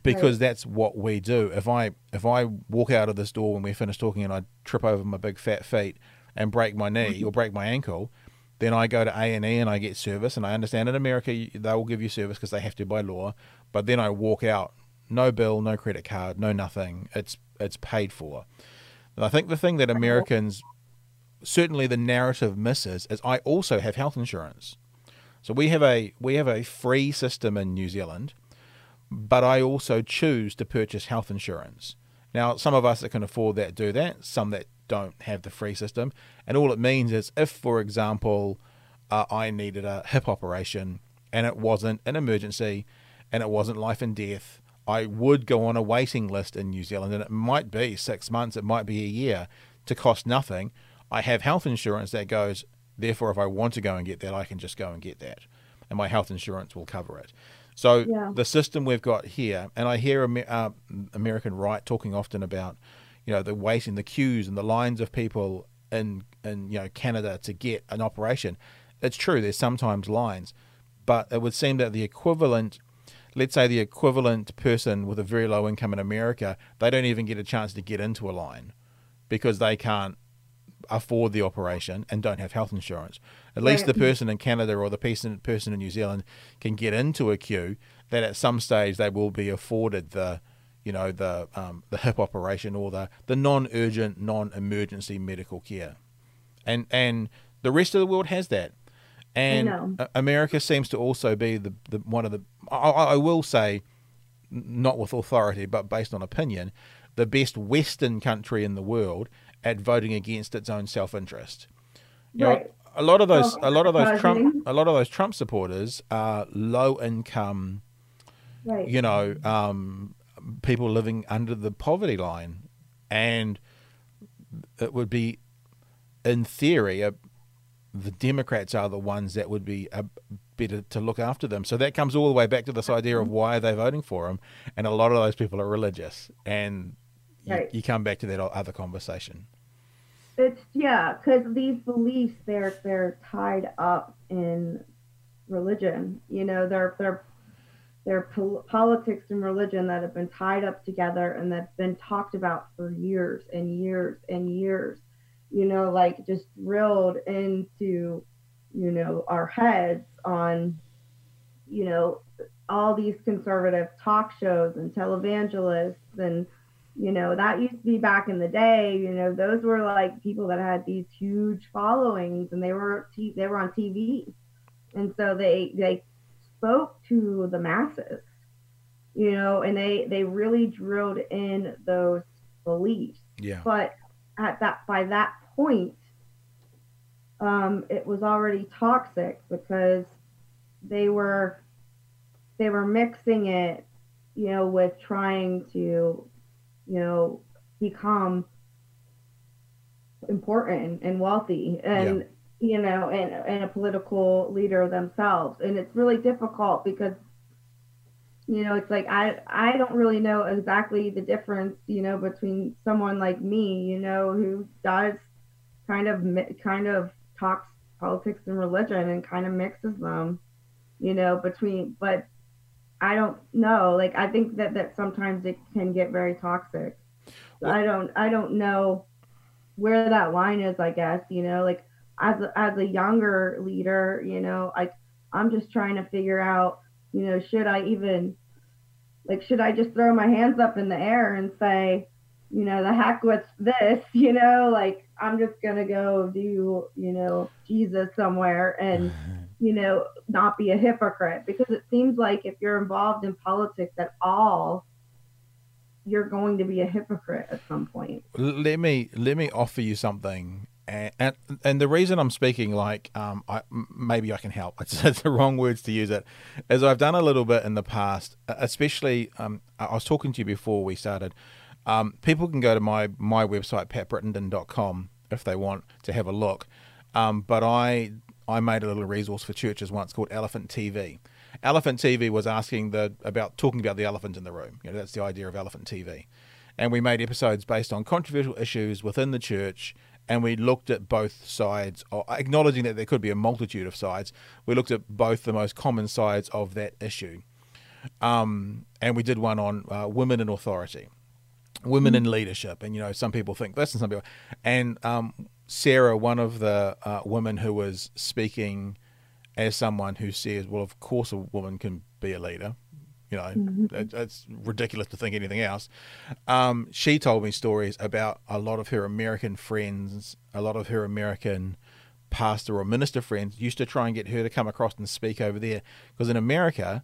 because right. that's what we do. If I if I walk out of this door when we're finished talking and I trip over my big fat feet and break my knee mm-hmm. or break my ankle, then I go to A and E and I get service. And I understand in America they will give you service because they have to by law. But then I walk out, no bill, no credit card, no nothing. It's it's paid for. And I think the thing that Americans, certainly the narrative misses, is I also have health insurance. So we have a we have a free system in New Zealand, but I also choose to purchase health insurance. Now, some of us that can afford that do that. Some that don't have the free system, and all it means is if, for example, uh, I needed a hip operation and it wasn't an emergency, and it wasn't life and death, I would go on a waiting list in New Zealand, and it might be six months, it might be a year, to cost nothing. I have health insurance that goes Therefore, if I want to go and get that, I can just go and get that, and my health insurance will cover it. So yeah. the system we've got here, and I hear uh, American right talking often about, you know, the waiting, the queues, and the lines of people in in you know Canada to get an operation. It's true. There's sometimes lines, but it would seem that the equivalent, let's say the equivalent person with a very low income in America, they don't even get a chance to get into a line because they can't afford the operation and don't have health insurance. At least the person in Canada or the person person in New Zealand can get into a queue that at some stage they will be afforded the you know the um, the hip operation or the the non-urgent non-emergency medical care. And and the rest of the world has that. And America seems to also be the, the one of the I, I will say not with authority but based on opinion the best western country in the world at voting against its own self interest. Right. Know, a lot of those, a lot of those Trump, a lot of those Trump supporters are low income, right. you know, um, people living under the poverty line, and it would be, in theory, a, the Democrats are the ones that would be a, better to look after them. So that comes all the way back to this idea of why are they're voting for them? and a lot of those people are religious, and you, right. you come back to that other conversation. It's yeah, because these beliefs they're they're tied up in religion. You know, they're they're they're pol- politics and religion that have been tied up together and that've been talked about for years and years and years. You know, like just drilled into you know our heads on you know all these conservative talk shows and televangelists and you know that used to be back in the day you know those were like people that had these huge followings and they were t- they were on tv and so they they spoke to the masses you know and they they really drilled in those beliefs. Yeah. But at that by that point um it was already toxic because they were they were mixing it you know with trying to you know, become important and wealthy. And. You know and, and a political leader themselves and it's really difficult because you know it's like i i don't really know exactly the difference you know between someone like me you know who does kind of kind of talks politics and religion and kind of mixes them you know between but I don't know. Like I think that that sometimes it can get very toxic. Well, I don't I don't know where that line is. I guess you know, like as a, as a younger leader, you know, like I'm just trying to figure out, you know, should I even like should I just throw my hands up in the air and say, you know, the heck with this, you know, like I'm just gonna go do, you know, Jesus somewhere and you know, not be a hypocrite because it seems like if you're involved in politics at all, you're going to be a hypocrite at some point. Let me let me offer you something and, and and the reason I'm speaking like um I maybe I can help. It's, it's the wrong words to use It. As I've done a little bit in the past especially um I was talking to you before we started um people can go to my my website patbrittenden.com if they want to have a look. Um but I I made a little resource for churches once called Elephant TV Elephant TV was asking the about talking about the elephant in the room. You know that's the idea of Elephant TV and we made episodes based on controversial issues within the church and we looked at both sides, acknowledging that there could be a multitude of sides. We looked at both the most common sides of that issue. Um, and we did one on uh, women in authority, women in leadership. And, you know, some people think this and some people. And um, Sarah, one of the uh, women who was speaking as someone who says, well, of course a woman can be a leader. You know, mm-hmm. it, it's ridiculous to think anything else. Um, she told me stories about a lot of her American friends, a lot of her American pastor or minister friends used to try and get her to come across and speak over there. Because in America,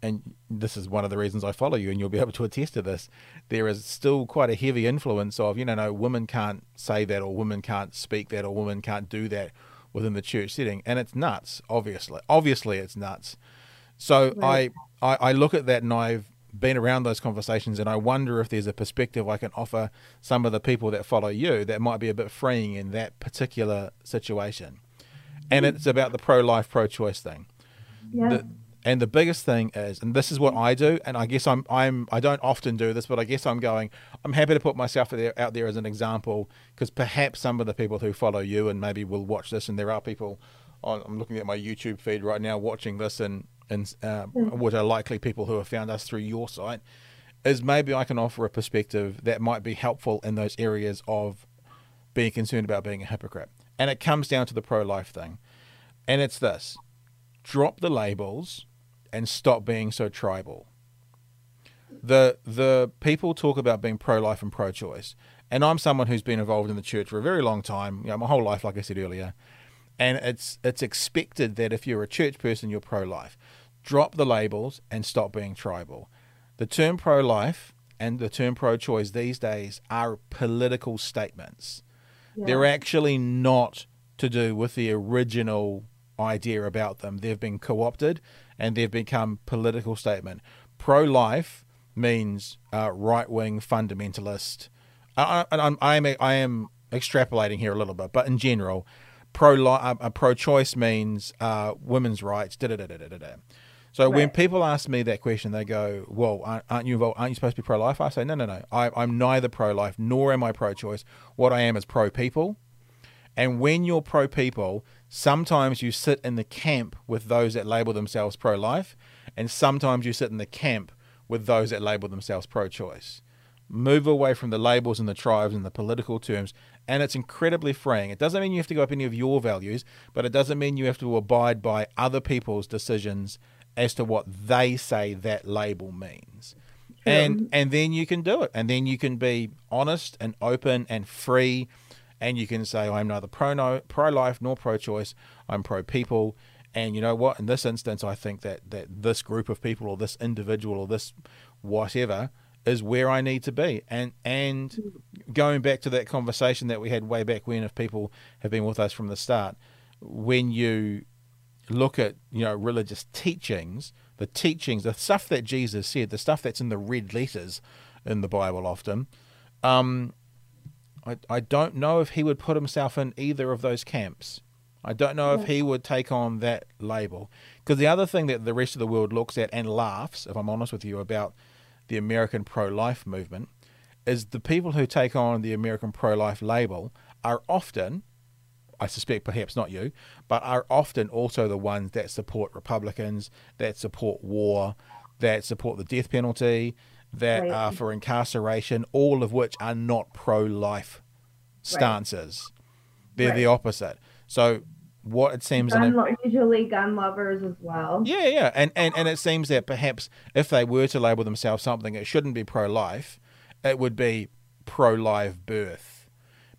and this is one of the reasons I follow you, and you'll be able to attest to this, there is still quite a heavy influence of, you know, no, women can't say that, or women can't speak that, or women can't do that within the church setting. And it's nuts, obviously. Obviously, it's nuts. So right. I, I, I look at that and I've been around those conversations and I wonder if there's a perspective I can offer some of the people that follow you that might be a bit freeing in that particular situation. And it's about the pro life, pro choice thing. Yeah. The, and the biggest thing is, and this is what I do, and I guess I'm I'm I don't often do this, but I guess I'm going. I'm happy to put myself out there, out there as an example because perhaps some of the people who follow you and maybe will watch this, and there are people on. I'm looking at my YouTube feed right now watching this, and and uh, which are likely people who have found us through your site, is maybe I can offer a perspective that might be helpful in those areas of being concerned about being a hypocrite. And it comes down to the pro life thing. And it's this drop the labels and stop being so tribal. The the people talk about being pro life and pro choice. And I'm someone who's been involved in the church for a very long time, you know, my whole life, like I said earlier. And it's it's expected that if you're a church person, you're pro life drop the labels and stop being tribal. The term pro life and the term pro choice these days are political statements. Yeah. They're actually not to do with the original idea about them. They've been co opted and they've become political statement. Pro life means uh, right wing fundamentalist. I, I, I, am, I am extrapolating here a little bit, but in general, pro uh, pro choice means uh, women's rights. Da, da, da, da, da, da. So right. when people ask me that question, they go, "Well, aren't you involved, aren't you supposed to be pro-life?" I say, "No, no, no. I, I'm neither pro-life nor am I pro-choice. What I am is pro-people." And when you're pro-people, sometimes you sit in the camp with those that label themselves pro-life, and sometimes you sit in the camp with those that label themselves pro-choice. Move away from the labels and the tribes and the political terms, and it's incredibly freeing. It doesn't mean you have to go up any of your values, but it doesn't mean you have to abide by other people's decisions as to what they say that label means. And and then you can do it. And then you can be honest and open and free and you can say I'm neither pro no, pro life nor pro choice. I'm pro people. And you know what? In this instance, I think that that this group of people or this individual or this whatever is where I need to be. And and going back to that conversation that we had way back when, if people have been with us from the start, when you look at you know religious teachings, the teachings, the stuff that Jesus said, the stuff that's in the red letters in the Bible often, um, I I don't know if he would put himself in either of those camps. I don't know if he would take on that label. Because the other thing that the rest of the world looks at and laughs, if I'm honest with you, about the American pro life movement is the people who take on the American pro life label are often I suspect perhaps not you, but are often also the ones that support Republicans, that support war, that support the death penalty, that right. are for incarceration, all of which are not pro life stances. Right. They're right. the opposite. So what it seems gun, lo- usually gun lovers as well. Yeah, yeah. And, and and it seems that perhaps if they were to label themselves something it shouldn't be pro life, it would be pro live birth.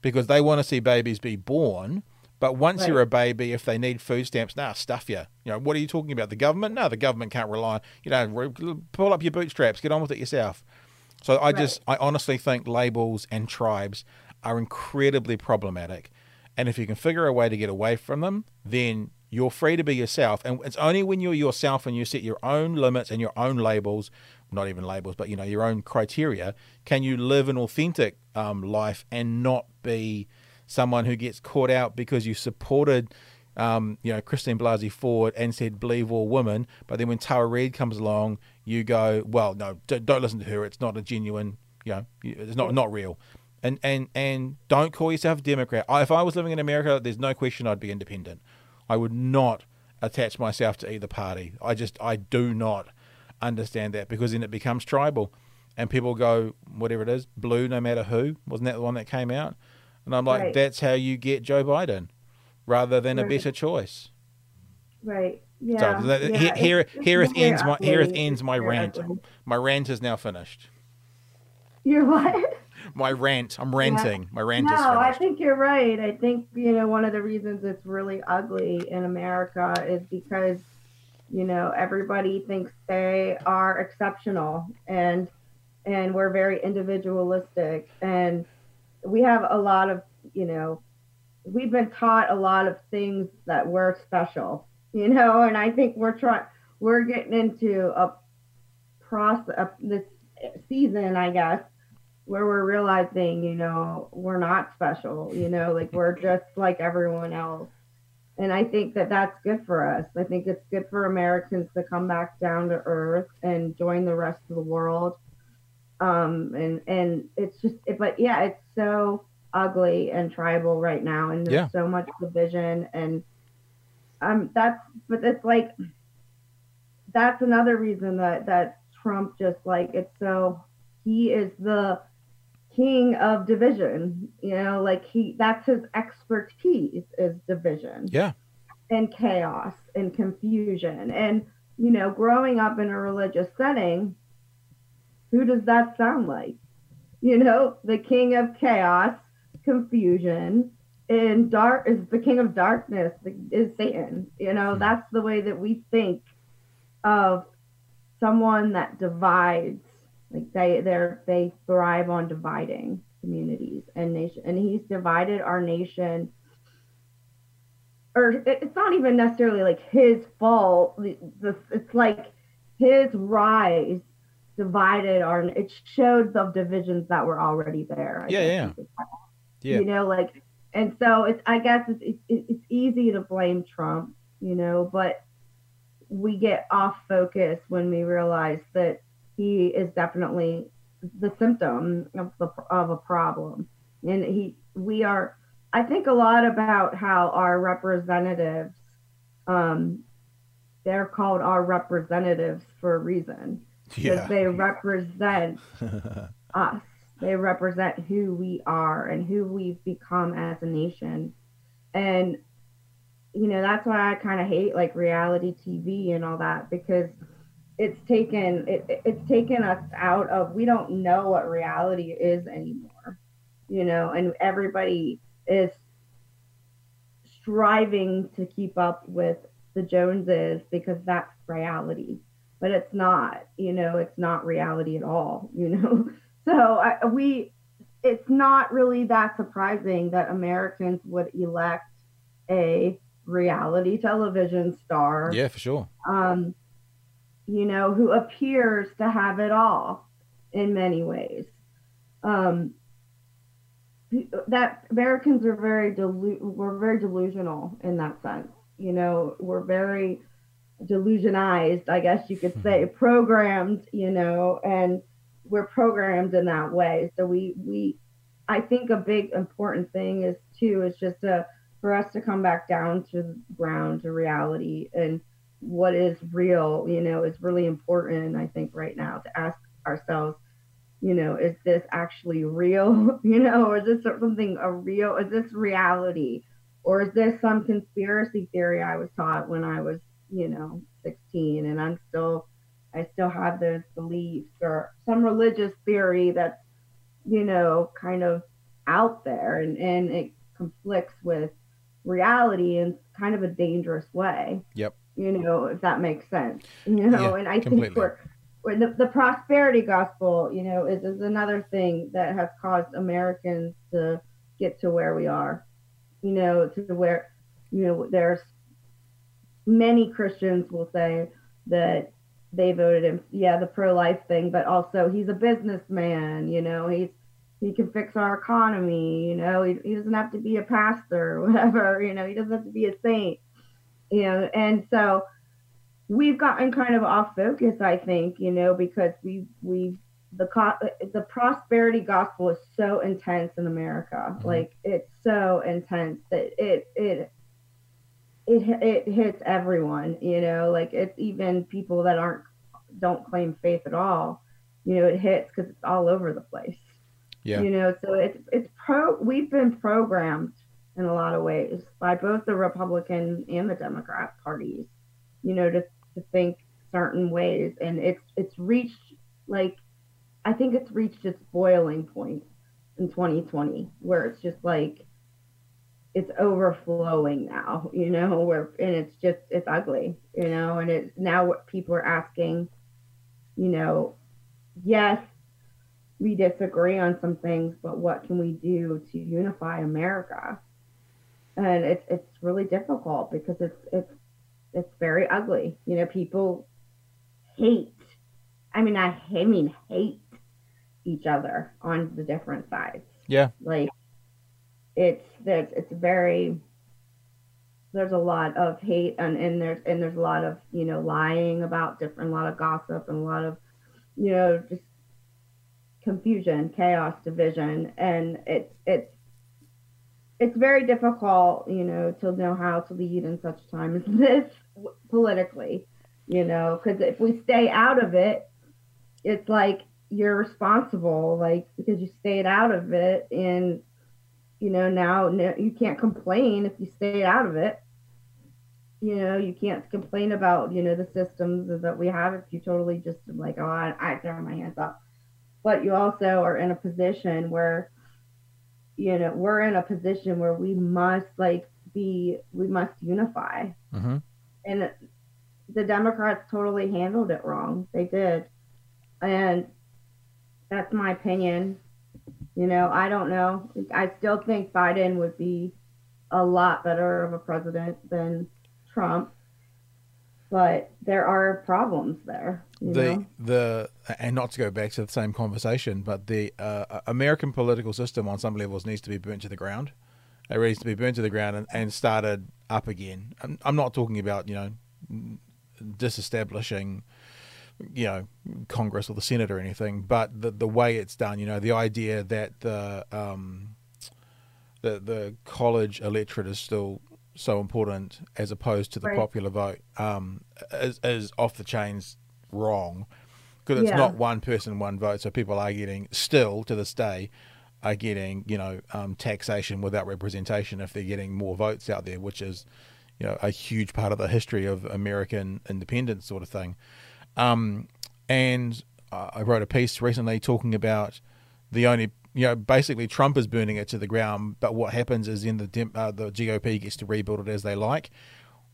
Because they want to see babies be born but once right. you're a baby, if they need food stamps, nah, stuff you. You know, what are you talking about? The government? No, the government can't rely. You know, pull up your bootstraps, get on with it yourself. So I right. just, I honestly think labels and tribes are incredibly problematic. And if you can figure a way to get away from them, then you're free to be yourself. And it's only when you're yourself and you set your own limits and your own labels, not even labels, but you know, your own criteria, can you live an authentic um, life and not be someone who gets caught out because you supported um, you know, Christine Blasey Ford and said, believe all women. But then when Tara Reade comes along, you go, well, no, don't, don't listen to her. It's not a genuine, you know, it's not, not real. And, and, and don't call yourself a Democrat. I, if I was living in America, there's no question I'd be independent. I would not attach myself to either party. I just, I do not understand that because then it becomes tribal and people go, whatever it is, blue no matter who. Wasn't that the one that came out? And I'm like, right. that's how you get Joe Biden rather than right. a better choice. Right. Yeah. So that, yeah. Here, it's, here, it ends my here it ends my rant. Ugly. My rant is now finished. Your what? My rant. I'm ranting. Yeah. My rant no, is finished. I think you're right. I think you know one of the reasons it's really ugly in America is because you know everybody thinks they are exceptional and and we're very individualistic and we have a lot of you know we've been taught a lot of things that we're special, you know, and I think we're trying, we're getting into a process this season, I guess, where we're realizing, you know, we're not special, you know, like we're just like everyone else. And I think that that's good for us. I think it's good for Americans to come back down to earth and join the rest of the world. Um, and and it's just, but yeah, it's so ugly and tribal right now and there's yeah. so much division and um that's but it's like that's another reason that that Trump just like it's so he is the king of division you know like he that's his expertise is division yeah and chaos and confusion and you know growing up in a religious setting who does that sound like? You know the king of chaos confusion and dark is the king of darkness is satan. You know mm-hmm. that's the way that we think of someone that divides like they they're they thrive on dividing communities and nation and he's divided our nation. Or it's not even necessarily like his fault. It's like his rise divided or it showed the divisions that were already there I yeah yeah. Yeah. You know, like, and so it's, I guess it's, it's, it's easy to blame Trump, you know, but we get off focus when we realize that he is definitely the symptom of the of a problem. And he we are i think a lot about how our representatives um they're called our representatives for a reason because yeah. they represent us they represent who we are and who we've become as a nation. And, you know, that's why I kind of hate like reality TV and all that because it's taken it, it's taken us out of we don't know what reality is anymore you know and everybody is striving to keep up with the joneses because that's reality but it's not you know it's not reality at all you know so I, we, it's not really that surprising that Americans would elect a reality television star. Yeah, for sure. Um, you know, who appears to have it all in many ways. Um, that Americans are very delu- we're very delusional in that sense. You know, we're very delusionized, I guess you could say, mm-hmm. programmed. You know, and we're programmed in that way. So we we I think a big important thing is too is just to for us to come back down to ground to reality and what is real, you know, is really important, I think, right now to ask ourselves, you know, is this actually real? You know, or is this something a real is this reality? Or is this some conspiracy theory I was taught when I was, you know, 16 and I'm still I still have those beliefs or some religious theory that's, you know, kind of out there and, and it conflicts with reality in kind of a dangerous way. Yep. You know, if that makes sense. You know, yeah, and I completely. think we're, we're the, the prosperity gospel, you know, is, is another thing that has caused Americans to get to where we are. you know, to where, you know, there's many Christians will say that they voted him, yeah, the pro life thing, but also he's a businessman, you know, he's he can fix our economy, you know, he, he doesn't have to be a pastor or whatever, you know, he doesn't have to be a saint, you know, and so we've gotten kind of off focus, I think, you know, because we we the the prosperity gospel is so intense in America. Mm-hmm. Like it's so intense that it it it it hits everyone, you know, like it's even people that aren't don't claim faith at all. You know, it hits because it's all over the place. Yeah. You know, so it's it's pro. We've been programmed in a lot of ways by both the Republican and the Democrat parties. You know, to to think certain ways, and it's it's reached like I think it's reached its boiling point in 2020, where it's just like it's overflowing now, you know, where and it's just it's ugly, you know, and it's now what people are asking, you know, yes, we disagree on some things, but what can we do to unify America? And it's it's really difficult because it's it's it's very ugly. You know, people hate. I mean, I, I mean hate each other on the different sides. Yeah. Like it's that it's very there's a lot of hate and, and there's and there's a lot of you know lying about different a lot of gossip and a lot of you know just confusion chaos division. And it's it's it's very difficult you know to know how to lead in such a time as this politically you know because if we stay out of it it's like you're responsible like because you stayed out of it and you know now you can't complain if you stay out of it. You know you can't complain about you know the systems that we have if you totally just like oh i, I throw my hands up. But you also are in a position where you know we're in a position where we must like be we must unify. Mm-hmm. and the democrats totally handled it wrong. They did. And that's my opinion you know, I don't know. I still think Biden would be a lot better of a president than Trump, but there are problems there. the know? the and not to go back to the same conversation, but the uh, American political system on some levels needs to be burnt to the ground. It needs to be burnt to the ground and, and started up again. I'm, I'm not talking about you know disestablishing you know Congress or the Senate or anything, but the the way it's done, you know, the idea that the um, the the college electorate is still so important as opposed to the right. popular vote um, is, is off the chains wrong because it's yeah. not one person one vote so people are getting still to this day are getting you know um, taxation without representation if they're getting more votes out there which is you know a huge part of the history of American independence sort of thing um, and uh, I wrote a piece recently talking about the only, you know, basically Trump is burning it to the ground, but what happens is in the uh, the GOP gets to rebuild it as they like.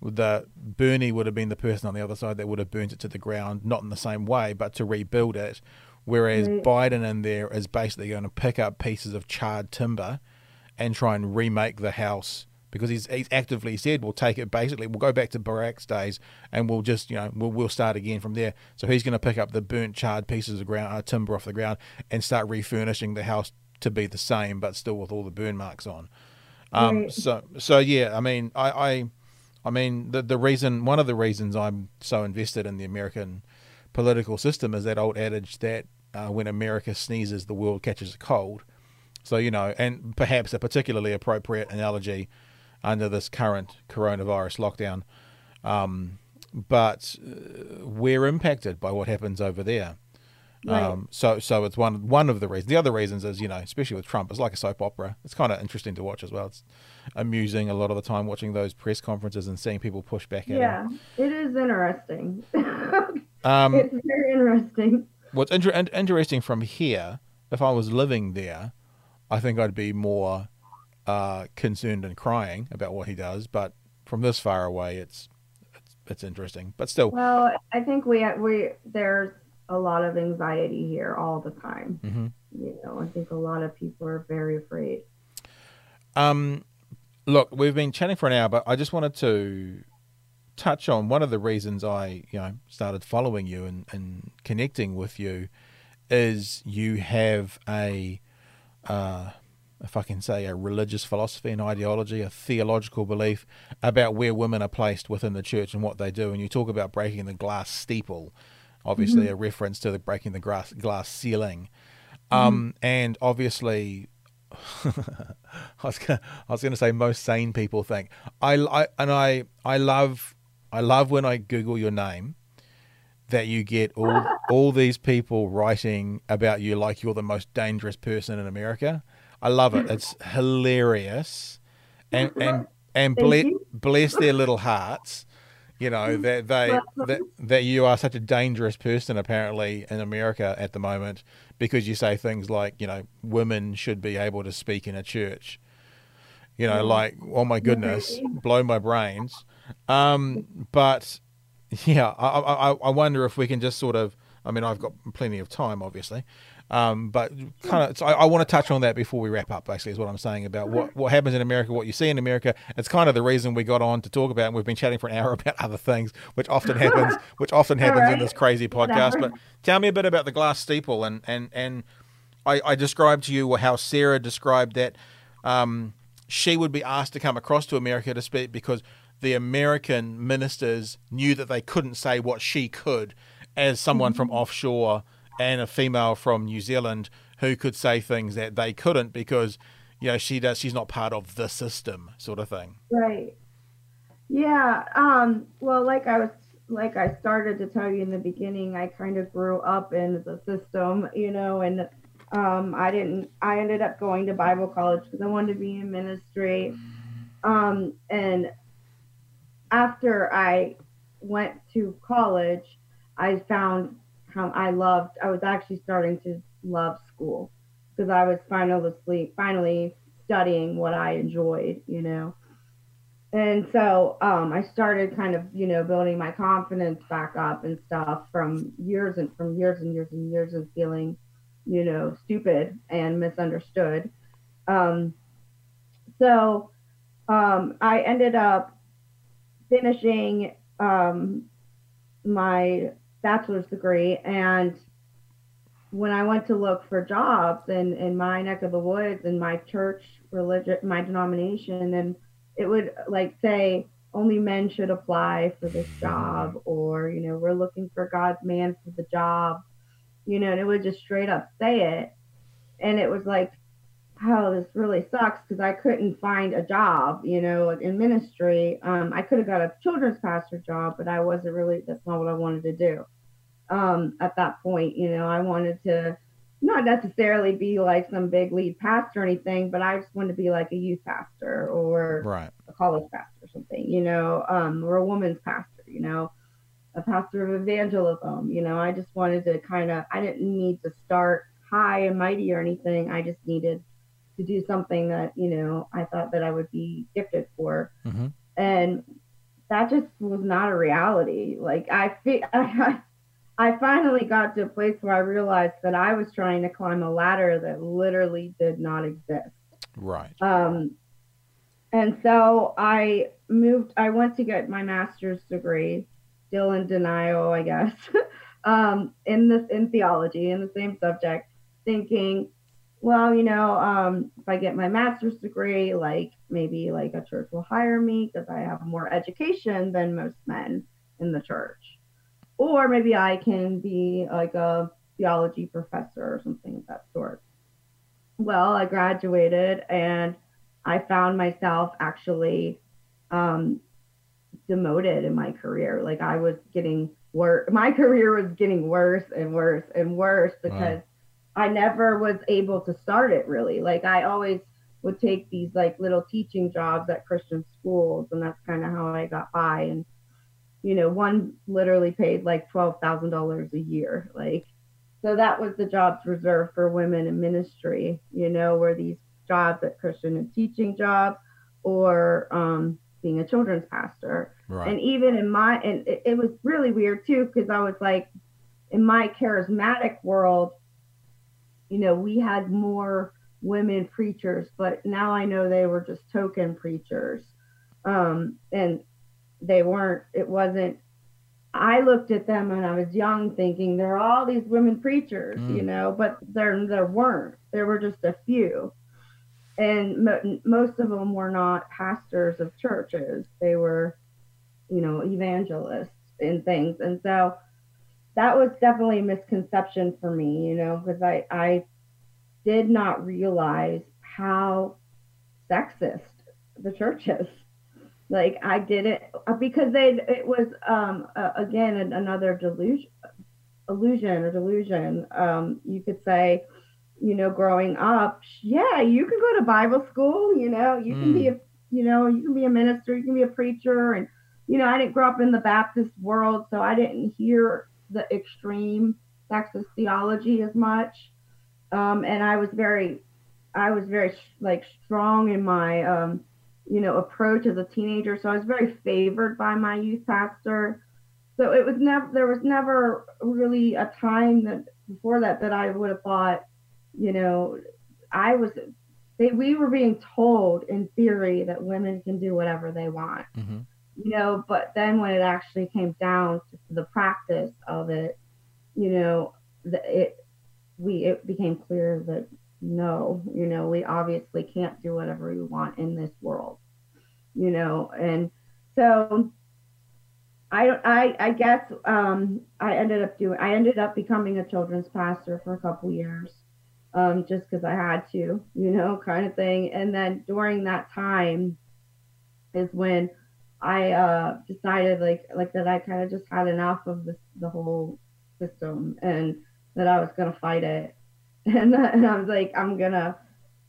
The Bernie would have been the person on the other side that would have burnt it to the ground, not in the same way, but to rebuild it. Whereas mm. Biden in there is basically going to pick up pieces of charred timber and try and remake the house because he's he's actively said we'll take it basically we'll go back to Barack's days and we'll just you know we'll, we'll start again from there. So he's going to pick up the burnt charred pieces of ground uh, timber off the ground and start refurnishing the house to be the same but still with all the burn marks on. Um, right. So so yeah, I mean I, I I mean the the reason one of the reasons I'm so invested in the American political system is that old adage that uh, when America sneezes, the world catches a cold. So you know, and perhaps a particularly appropriate analogy under this current coronavirus lockdown. Um, but uh, we're impacted by what happens over there. Right. Um, so, so it's one one of the reasons. The other reasons is, you know, especially with Trump, it's like a soap opera. It's kind of interesting to watch as well. It's amusing a lot of the time watching those press conferences and seeing people push back at yeah, him. It is interesting. um, it's very interesting. What's inter- interesting from here, if I was living there, I think I'd be more uh, concerned and crying about what he does. But from this far away, it's it's, it's interesting. But still, well, I think we we there's a lot of anxiety here all the time. Mm-hmm. You know, I think a lot of people are very afraid. Um, look, we've been chatting for an hour, but I just wanted to touch on one of the reasons I, you know, started following you and, and connecting with you is you have a, uh, if I can say, a religious philosophy and ideology, a theological belief about where women are placed within the church and what they do. And you talk about breaking the glass steeple, obviously mm-hmm. a reference to the breaking the glass glass ceiling. Mm-hmm. Um, and obviously, I was gonna, I was going to say most sane people think I, I and I I love I love when I Google your name that you get all all these people writing about you like you're the most dangerous person in America. I love it. It's hilarious, and and and bless, bless their little hearts. You know that they that that you are such a dangerous person apparently in America at the moment because you say things like you know women should be able to speak in a church. You know, like oh my goodness, blow my brains. Um, but yeah, I, I I wonder if we can just sort of. I mean, I've got plenty of time, obviously, um, but kind of, so I, I, want to touch on that before we wrap up. Basically, is what I'm saying about what, what happens in America, what you see in America. It's kind of the reason we got on to talk about, and we've been chatting for an hour about other things, which often happens, which often happens right. in this crazy podcast. But tell me a bit about the glass steeple, and and and I, I described to you how Sarah described that um, she would be asked to come across to America to speak because the American ministers knew that they couldn't say what she could as someone mm-hmm. from offshore and a female from New Zealand who could say things that they couldn't because you know she does she's not part of the system sort of thing. Right. Yeah um well like i was like i started to tell you in the beginning i kind of grew up in the system you know and um i didn't i ended up going to bible college because i wanted to be in ministry. Um and after i went to college i found I loved, I was actually starting to love school because I was finally, finally studying what I enjoyed, you know. And so um, I started kind of, you know, building my confidence back up and stuff from years and from years and years and years of feeling, you know, stupid and misunderstood. Um, so um, I ended up finishing um, my bachelor's degree and when I went to look for jobs in, in my neck of the woods in my church religion my denomination and it would like say only men should apply for this job or you know we're looking for God's man for the job you know and it would just straight up say it. And it was like oh this really sucks because I couldn't find a job you know in ministry. Um, I could have got a children's pastor job but I wasn't really that's not what I wanted to do um, at that point. You know, I wanted to not necessarily be like some big lead pastor or anything, but I just wanted to be like a youth pastor or right. a college pastor or something, you know, um, or a woman's pastor, you know, a pastor of evangelism. You know, I just wanted to kind of, I didn't need to start high and mighty or anything. I just needed to do something that, you know, I thought that I would be gifted for. Mm-hmm. And that just was not a reality. Like I feel, I, I finally got to a place where I realized that I was trying to climb a ladder that literally did not exist. Right. Um, and so I moved, I went to get my master's degree, still in denial, I guess, um, in this, in theology, in the same subject, thinking, well, you know, um, if I get my master's degree, like maybe like a church will hire me because I have more education than most men in the church or maybe I can be like a theology professor or something of that sort. Well, I graduated and I found myself actually um, demoted in my career. Like I was getting worse. My career was getting worse and worse and worse because wow. I never was able to start it really. Like I always would take these like little teaching jobs at Christian schools, and that's kind of how I got by. And you know, one literally paid like $12,000 a year. Like, so that was the jobs reserved for women in ministry, you know, were these jobs at Christian and teaching jobs or um, being a children's pastor. Right. And even in my, and it, it was really weird too, because I was like, in my charismatic world, you know, we had more women preachers, but now I know they were just token preachers. Um, and they weren't, it wasn't, I looked at them when I was young thinking there are all these women preachers, mm. you know, but there, there weren't. There were just a few. And mo- most of them were not pastors of churches. They were, you know, evangelists and things. And so that was definitely a misconception for me, you know, because I, I did not realize how sexist the church is. Like I did it uh, because they it was um uh, again another delusion illusion or delusion um you could say you know growing up yeah you can go to bible school you know you mm. can be hmm. a you know you can be a minister you can be a preacher and you know i didn't grow up in the baptist world so i didn't hear the extreme sexist theology as much um, and I was very, I was very like strong in my, um, you know, approach as a teenager. So I was very favored by my youth pastor. So it was never, there was never really a time that before that that I would have thought, you know, I was, they, we were being told in theory that women can do whatever they want. Mm-hmm. You know, but then when it actually came down to the practice of it, you know, the, it we it became clear that no, you know, we obviously can't do whatever we want in this world, you know, and so I I I guess um, I ended up doing I ended up becoming a children's pastor for a couple years, um, just because I had to, you know, kind of thing. And then during that time is when I uh, decided like like that I kind of just had enough of this the whole system and that I was to fight it. And, and I was like, I'm to,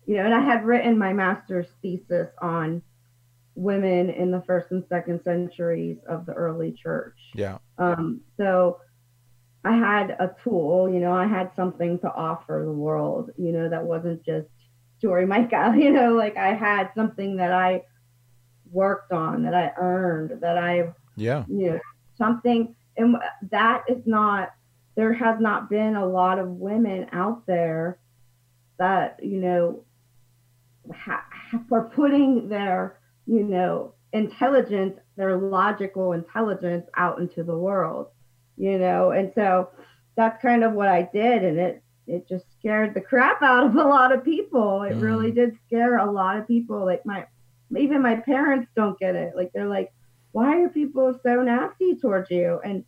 you know, and I had written my master's thesis on women in the first and second centuries of the early church. Yeah. Um, so I had a tool, you know, I had something to offer the world, you know, that wasn't just Jory Micah, you know, like I had something that I worked on, that I earned, that I, yeah, you know, something, and that is not there has not been a lot of women out there that you know ha- are putting their you know intelligence their logical intelligence out into the world you know? And so that's kind of what i did and it it just scared the crap out of a lot of people. It mm. really did scare a lot of people. Like my even my parents don't get it. Like they're like why are people so nasty towards you? And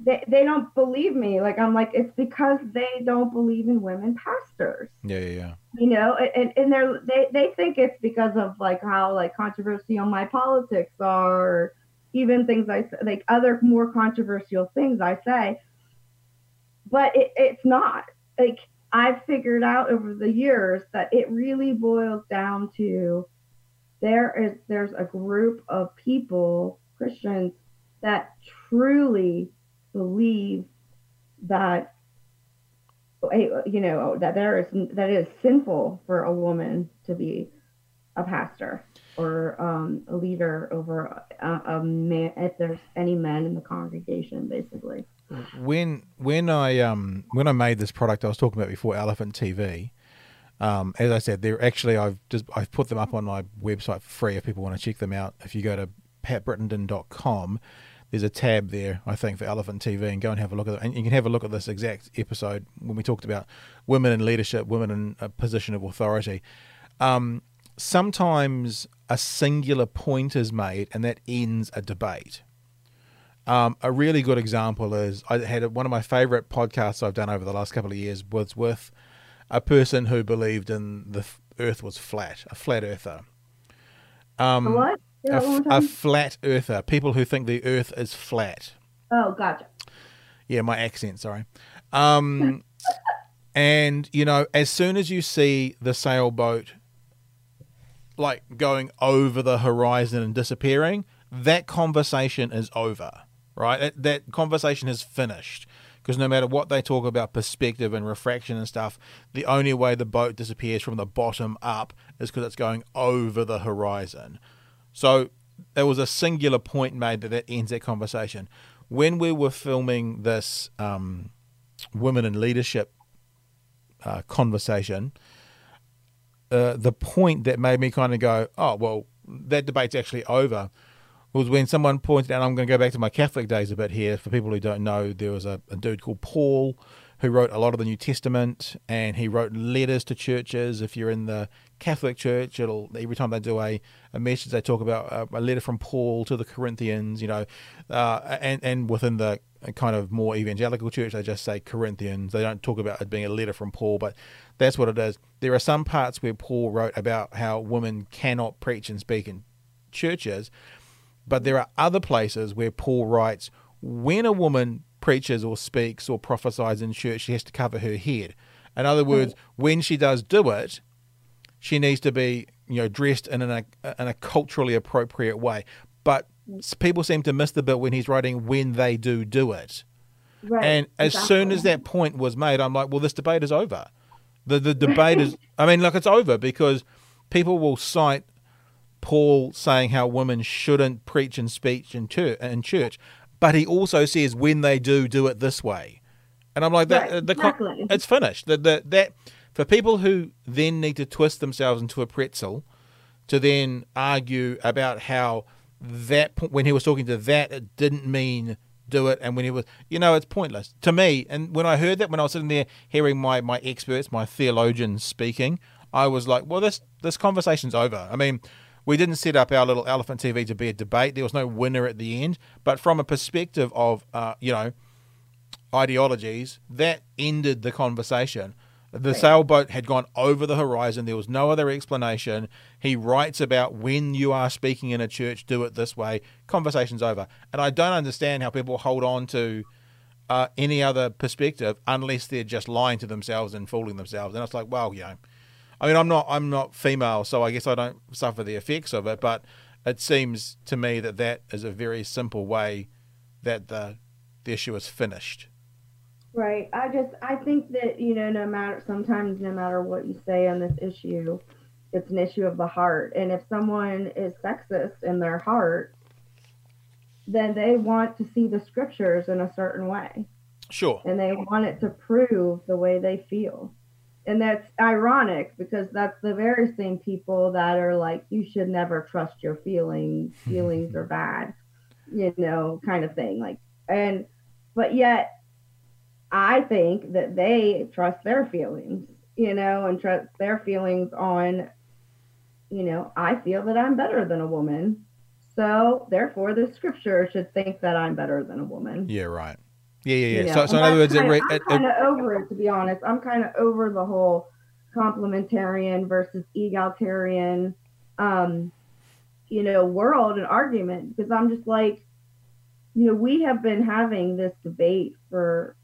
they, they don't believe me. Like I'm like, it's because they don't believe in women pastors. Yeah, yeah, yeah. You know, and, and they're they, they think it's because of like how like controversial my politics are, even things I like other more controversial things I say. But it, it's not. Like I've figured out over the years that it really boils down to there is there's a group of people, Christians, that truly believe that you know that there is that it is sinful for a woman to be a pastor or um, a leader over a, a, man if there's any men in the congregation basically. When when i um when i made this product i was talking about before elephant tv um, as i said they're actually i've just i've put them up on my website for free if people want to check them out. If you go to patbrittenden.com there's a tab there, I think, for Elephant TV, and go and have a look at it. And you can have a look at this exact episode when we talked about women in leadership, women in a position of authority. Um, sometimes a singular point is made, and that ends a debate. Um, a really good example is I had one of my favorite podcasts I've done over the last couple of years was with a person who believed in the Earth was flat, a flat earther. Um, what? A, a flat earther. People who think the Earth is flat. Oh, gotcha. Yeah, my accent. Sorry. Um, and you know, as soon as you see the sailboat like going over the horizon and disappearing, that conversation is over. Right? That, that conversation is finished. Because no matter what they talk about perspective and refraction and stuff, the only way the boat disappears from the bottom up is because it's going over the horizon. So there was a singular point made that that ends that conversation. When we were filming this um, women in leadership uh, conversation, uh, the point that made me kind of go, oh well, that debate's actually over. Was when someone pointed out, I'm going to go back to my Catholic days a bit here. For people who don't know, there was a, a dude called Paul who wrote a lot of the New Testament, and he wrote letters to churches. If you're in the Catholic Church, it'll every time they do a, a message, they talk about a, a letter from Paul to the Corinthians, you know, uh, and and within the kind of more evangelical church, they just say Corinthians. They don't talk about it being a letter from Paul, but that's what it is. There are some parts where Paul wrote about how women cannot preach and speak in churches, but there are other places where Paul writes when a woman preaches or speaks or prophesies in church, she has to cover her head. In other words, when she does do it, she needs to be you know dressed in a in a culturally appropriate way. But people seem to miss the bit when he's writing when they do do it. Right, and as exactly. soon as that point was made, I'm like, well, this debate is over. The the debate is. I mean, look, it's over because people will cite Paul saying how women shouldn't preach and speak in church, in church, but he also says when they do, do it this way. And I'm like, that, right, uh, the, exactly. it's finished. The, the, that for people who then need to twist themselves into a pretzel to then argue about how that when he was talking to that it didn't mean do it and when he was you know it's pointless. To me and when i heard that when i was sitting there hearing my my experts my theologians speaking i was like well this this conversation's over. I mean we didn't set up our little elephant tv to be a debate. There was no winner at the end. But from a perspective of uh, you know ideologies that ended the conversation the sailboat had gone over the horizon. There was no other explanation. He writes about when you are speaking in a church, do it this way. Conversation's over. And I don't understand how people hold on to uh, any other perspective unless they're just lying to themselves and fooling themselves. And it's like, well, you know, I mean, I'm not, I'm not female, so I guess I don't suffer the effects of it. But it seems to me that that is a very simple way that the the issue is finished. Right. I just I think that you know no matter sometimes no matter what you say on this issue, it's an issue of the heart. And if someone is sexist in their heart, then they want to see the scriptures in a certain way. Sure. And they want it to prove the way they feel. And that's ironic because that's the very same people that are like, you should never trust your feelings. Feelings are bad, you know, kind of thing. Like, and, but yet I think that they trust their feelings, you know, and trust their feelings on, you know, I feel that I'm better than a woman. So therefore, the scripture should think that I'm better than a woman. Yeah, right. Yeah, yeah, yeah. You know? So, so in other words, kinda, it, I'm kind of over it, to be honest. I'm kind of over the whole complementarian versus egalitarian, um, you know, world and argument because I'm just like, you know, we have been having this debate for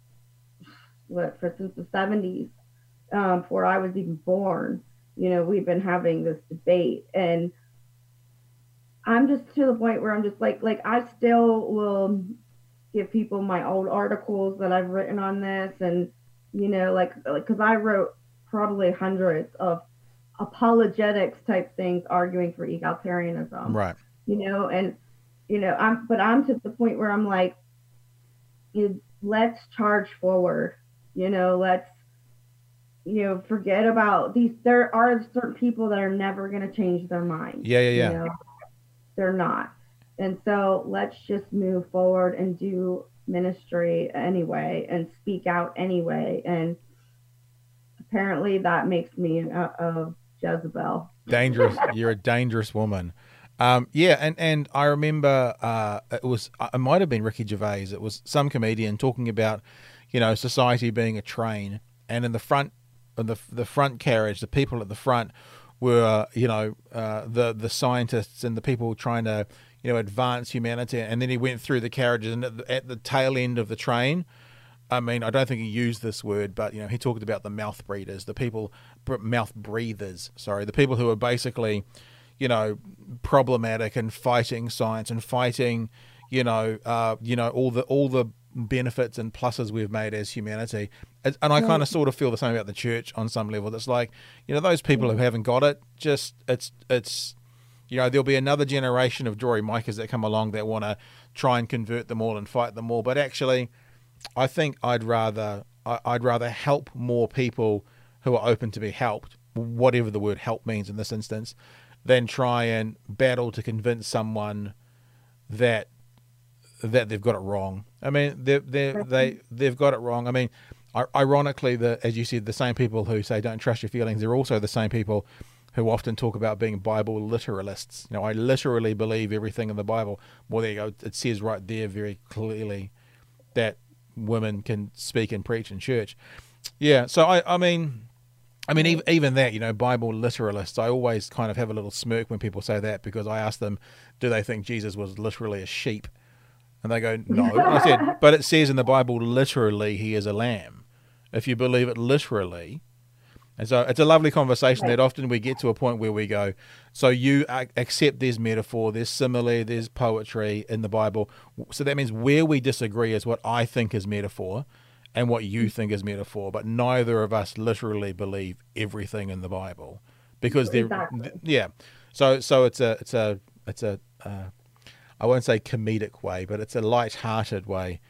what for since the 70s um, before I was even born. You know, we've been having this debate, and I'm just to the point where I'm just like, like I still will give people my old articles that I've written on this, and you know, like, because I wrote probably hundreds of apologetics type things arguing for egalitarianism, right? You know, and you know, I'm, but I'm to the point where I'm like, you let's charge forward you know, let's you know, forget about these. There are certain people that are never going to change their mind. Yeah, yeah, yeah. You know? They're not. And so let's just move forward and do ministry anyway and speak out anyway. And apparently that makes me a, a Jezebel. Dangerous. You're a dangerous woman. Um, yeah, and, and I remember uh, it was it might have been Ricky Gervais. It was some comedian talking about you know, society being a train, and in the front, the the front carriage, the people at the front were, you know, uh, the the scientists and the people trying to, you know, advance humanity. And then he went through the carriages, and at the, at the tail end of the train, I mean, I don't think he used this word, but you know, he talked about the mouth breathers, the people, mouth breathers. Sorry, the people who are basically, you know, problematic and fighting science and fighting, you know, uh, you know, all the all the benefits and pluses we've made as humanity. And I kind of sort of feel the same about the church on some level. It's like, you know, those people who haven't got it, just it's it's you know, there'll be another generation of Jory Micahs that come along that want to try and convert them all and fight them all. But actually, I think I'd rather I'd rather help more people who are open to be helped whatever the word help means in this instance, than try and battle to convince someone that that they've got it wrong. I mean, they they they they've got it wrong. I mean, ironically, the as you said, the same people who say don't trust your feelings, they're also the same people who often talk about being Bible literalists. You know, I literally believe everything in the Bible. Well, there you go. It says right there very clearly that women can speak and preach in church. Yeah. So I, I mean, I mean, even, even that, you know, Bible literalists, I always kind of have a little smirk when people say that because I ask them, do they think Jesus was literally a sheep? And they go, no. I said, but it says in the Bible, literally, he is a lamb. If you believe it literally, and so it's a lovely conversation that often we get to a point where we go, so you accept there's metaphor, there's simile, there's poetry in the Bible. So that means where we disagree is what I think is metaphor and what you think is metaphor, but neither of us literally believe everything in the Bible because they're exactly. yeah. So so it's a it's a it's a uh, I won't say comedic way, but it's a light-hearted way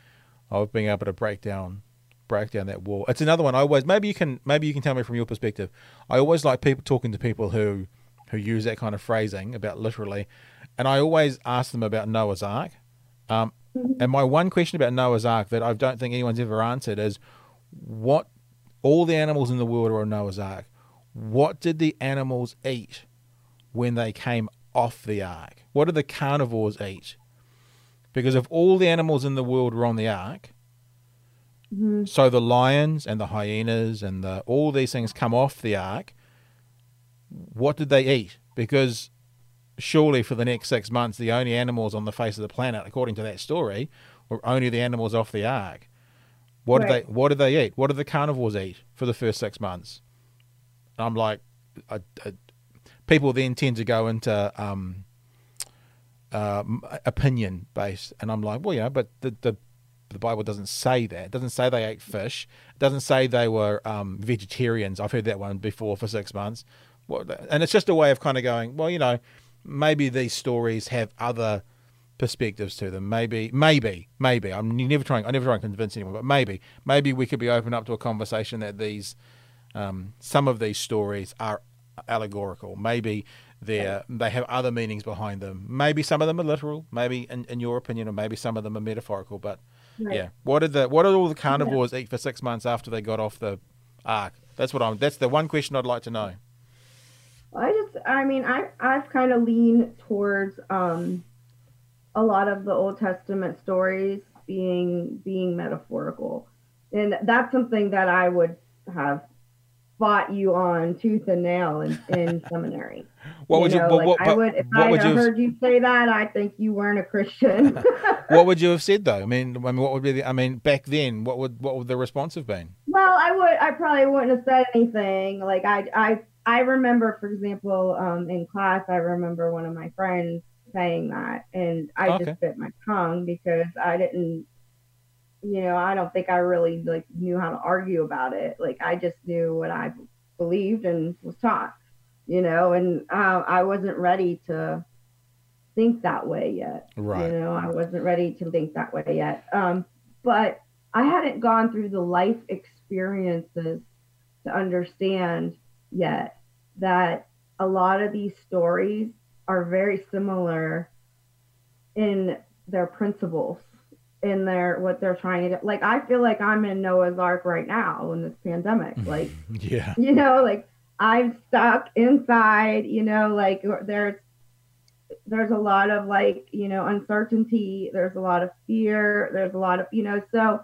of being able to break down break down that wall. It's another one I always maybe you can maybe you can tell me from your perspective. I always like people talking to people who who use that kind of phrasing about literally, and I always ask them about Noah's Ark. Um, mm-hmm. and my one question about Noah's Ark that I don't think anyone's ever answered is what all the animals in the world are on Noah's Ark. What did the animals eat when they came off the ark? What do the carnivores eat? Because if all the animals in the world were on the ark, Mm-hmm. So the lions and the hyenas and the, all these things come off the ark. What did they eat? Because surely for the next six months, the only animals on the face of the planet, according to that story, were only the animals off the ark. What right. did they What did they eat? What did the carnivores eat for the first six months? I'm like, I, I, people then tend to go into um, uh, opinion based, and I'm like, well, yeah, but the the the Bible doesn't say that. It doesn't say they ate fish. It doesn't say they were um, vegetarians. I've heard that one before for six months. And it's just a way of kind of going, well, you know, maybe these stories have other perspectives to them. Maybe, maybe, maybe. I'm never trying. I never try and convince anyone, but maybe, maybe we could be open up to a conversation that these, um, some of these stories are allegorical. Maybe they they have other meanings behind them. Maybe some of them are literal. Maybe, in, in your opinion, or maybe some of them are metaphorical. But Right. Yeah. What did the what did all the carnivores yeah. eat for six months after they got off the ark? That's what I'm. That's the one question I'd like to know. I just, I mean, I I've kind of leaned towards um, a lot of the Old Testament stories being being metaphorical, and that's something that I would have fought you on tooth and nail in, in seminary. What would you? Know, like what, I would if I heard you say that, I think you weren't a Christian. what would you have said though? I mean, I mean, what would be the? I mean, back then, what would what would the response have been? Well, I would. I probably wouldn't have said anything. Like I, I, I remember, for example, um, in class, I remember one of my friends saying that, and I okay. just bit my tongue because I didn't you know, I don't think I really like knew how to argue about it. Like I just knew what I believed and was taught, you know, and uh, I wasn't ready to think that way yet. Right. You know, I wasn't ready to think that way yet. Um, but I hadn't gone through the life experiences to understand yet that a lot of these stories are very similar in their principles in their what they're trying to do. Like I feel like I'm in Noah's Ark right now in this pandemic. Mm-hmm. Like yeah, you know, like I'm stuck inside. You know, like there's there's a lot of like you know uncertainty. There's a lot of fear. There's a lot of you know. So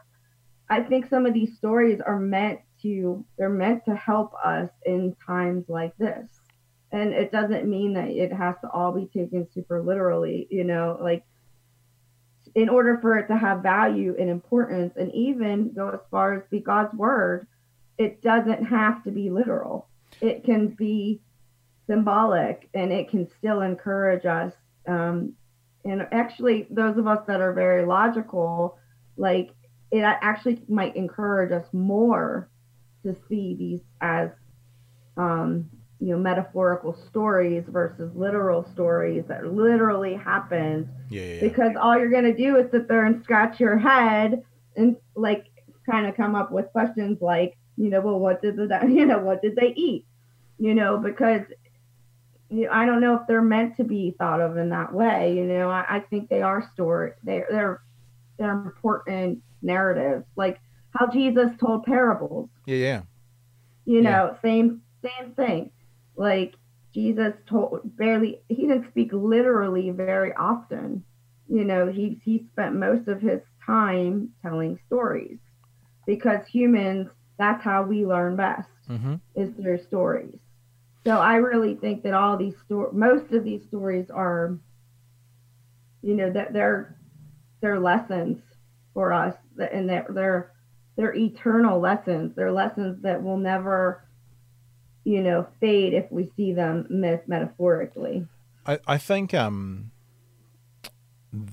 I think some of these stories are meant to they're meant to help us in times like this. And it doesn't mean that it has to all be taken super literally, you know, like in order for it to have value and importance and even go as far as be God's word, it doesn't have to be literal. It can be symbolic and it can still encourage us. Um, and actually, those of us that are very logical, like it actually might encourage us more to see these as um, you know metaphorical stories versus literal stories that literally happened yeah, yeah, yeah. because all you're going to do is sit there and scratch your head and like kind of come up with questions like you know well what did the you know what did they eat you know, because you know, I don't know if they're meant to be thought of in that way. You know, I, I think they are story. They, they're they're important narratives, like how Jesus told parables. Yeah, yeah. You know, same same thing. Like Jesus told barely he didn't speak literally very often. You know, he he spent most of his time telling stories because humans that's how we learn best mm-hmm. is through stories. So I really think that all these stories, most of these stories are, you know, that they're they're lessons for us, and they're they're they're eternal lessons. They're lessons that will never, you know, fade if we see them metaphorically. I I think um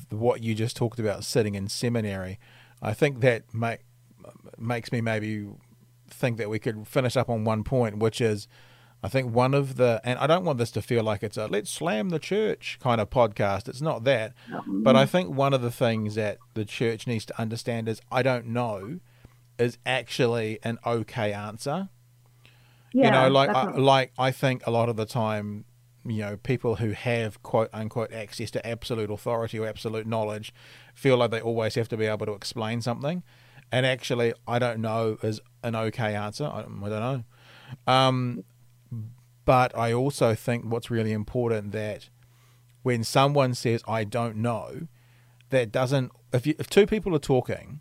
what you just talked about sitting in seminary, I think that make makes me maybe think that we could finish up on one point, which is I think one of the, and I don't want this to feel like it's a let's slam the church kind of podcast. It's not that. Mm-hmm. But I think one of the things that the church needs to understand is I don't know is actually an okay answer. Yeah, you know, like I, like I think a lot of the time, you know, people who have quote unquote access to absolute authority or absolute knowledge feel like they always have to be able to explain something. And actually, I don't know is an okay answer. I, I don't know. Um, but I also think what's really important that when someone says I don't know, that doesn't if you, if two people are talking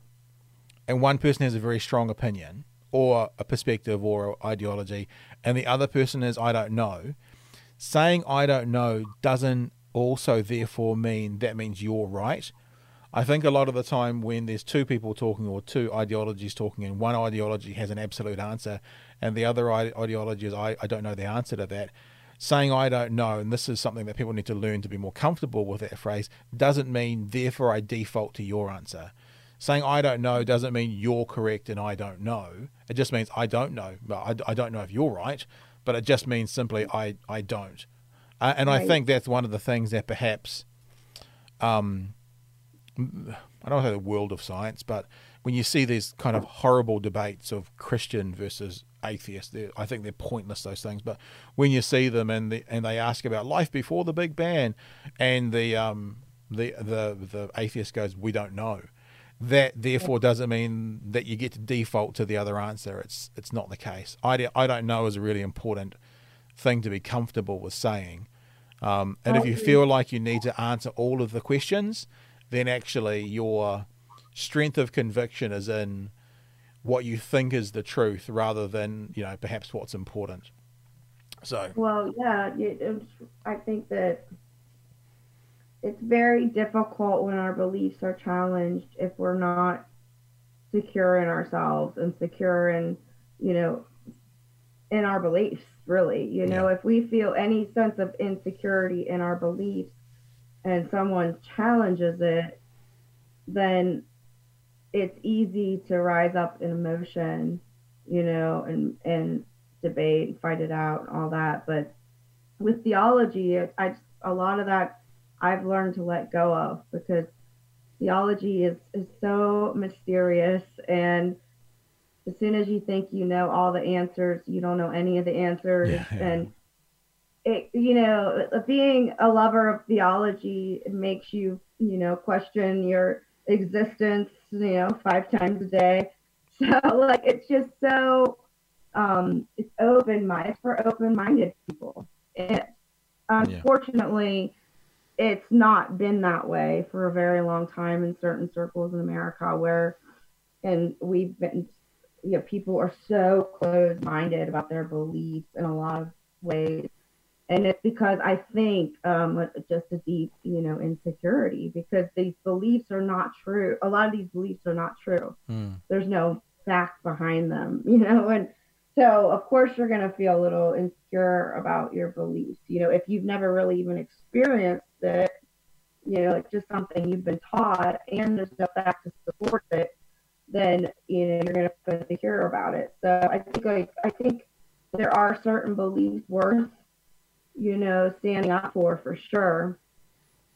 and one person has a very strong opinion or a perspective or ideology and the other person is I don't know, saying I don't know doesn't also therefore mean that means you're right. I think a lot of the time when there's two people talking or two ideologies talking and one ideology has an absolute answer and the other ideology is I, I don't know the answer to that. Saying I don't know, and this is something that people need to learn to be more comfortable with that phrase, doesn't mean therefore I default to your answer. Saying I don't know doesn't mean you're correct and I don't know. It just means I don't know. I, I don't know if you're right, but it just means simply I, I don't. Uh, and right. I think that's one of the things that perhaps, um, I don't want to say the world of science, but when you see these kind of horrible debates of Christian versus atheist, I think they're pointless those things. But when you see them and the, and they ask about life before the Big Bang, and the um the the the atheist goes, we don't know. That therefore doesn't mean that you get to default to the other answer. It's it's not the case. I, I don't know is a really important thing to be comfortable with saying. Um, and if you feel like you need to answer all of the questions, then actually your strength of conviction is in what you think is the truth rather than you know perhaps what's important so well yeah it, i think that it's very difficult when our beliefs are challenged if we're not secure in ourselves and secure in you know in our beliefs really you know if we feel any sense of insecurity in our beliefs and someone challenges it then it's easy to rise up in emotion, you know, and and debate, and fight it out, and all that. But with theology, I just, a lot of that I've learned to let go of because theology is is so mysterious and as soon as you think you know all the answers, you don't know any of the answers. Yeah, yeah. And it, you know, being a lover of theology makes you, you know, question your existence you know, five times a day. So like it's just so um it's open minded for open minded people. And unfortunately yeah. It's not been that way for a very long time in certain circles in America where and we've been you know, people are so closed minded about their beliefs in a lot of ways and it's because I think um, just a deep, you know, insecurity because these beliefs are not true. A lot of these beliefs are not true. Mm. There's no fact behind them, you know, and so of course you're going to feel a little insecure about your beliefs. You know, if you've never really even experienced it, you know, it's just something you've been taught, and there's no fact to support it, then you know you're going to feel insecure about it. So I think like I think there are certain beliefs worth you know, standing up for for sure.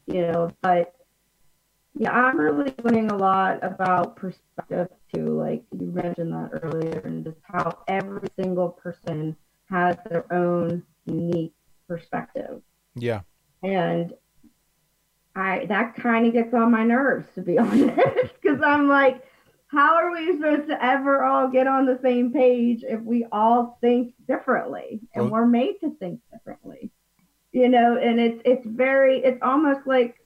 You know, but yeah, I'm really learning a lot about perspective too. Like you mentioned that earlier, and just how every single person has their own unique perspective. Yeah. And I that kind of gets on my nerves to be honest because I'm like how are we supposed to ever all get on the same page if we all think differently and well, we're made to think differently? You know and it's it's very it's almost like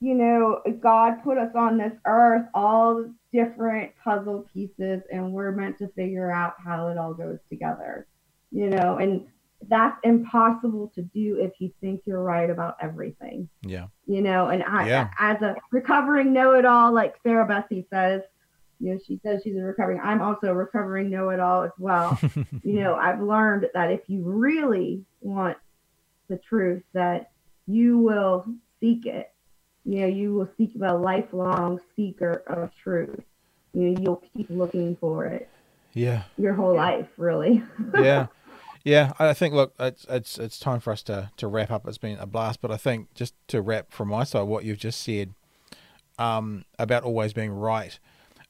you know god put us on this earth all different puzzle pieces and we're meant to figure out how it all goes together you know and that's impossible to do if you think you're right about everything yeah you know and i yeah. as a recovering know-it-all like sarah bessey says you know, she says she's a recovering. I'm also a recovering know-it-all as well. you know, I've learned that if you really want the truth, that you will seek it. You know, you will seek a lifelong seeker of truth. You know, you'll keep looking for it. Yeah. Your whole life, really. yeah. Yeah, I think look, it's it's it's time for us to to wrap up. It's been a blast, but I think just to wrap from my side, what you've just said um, about always being right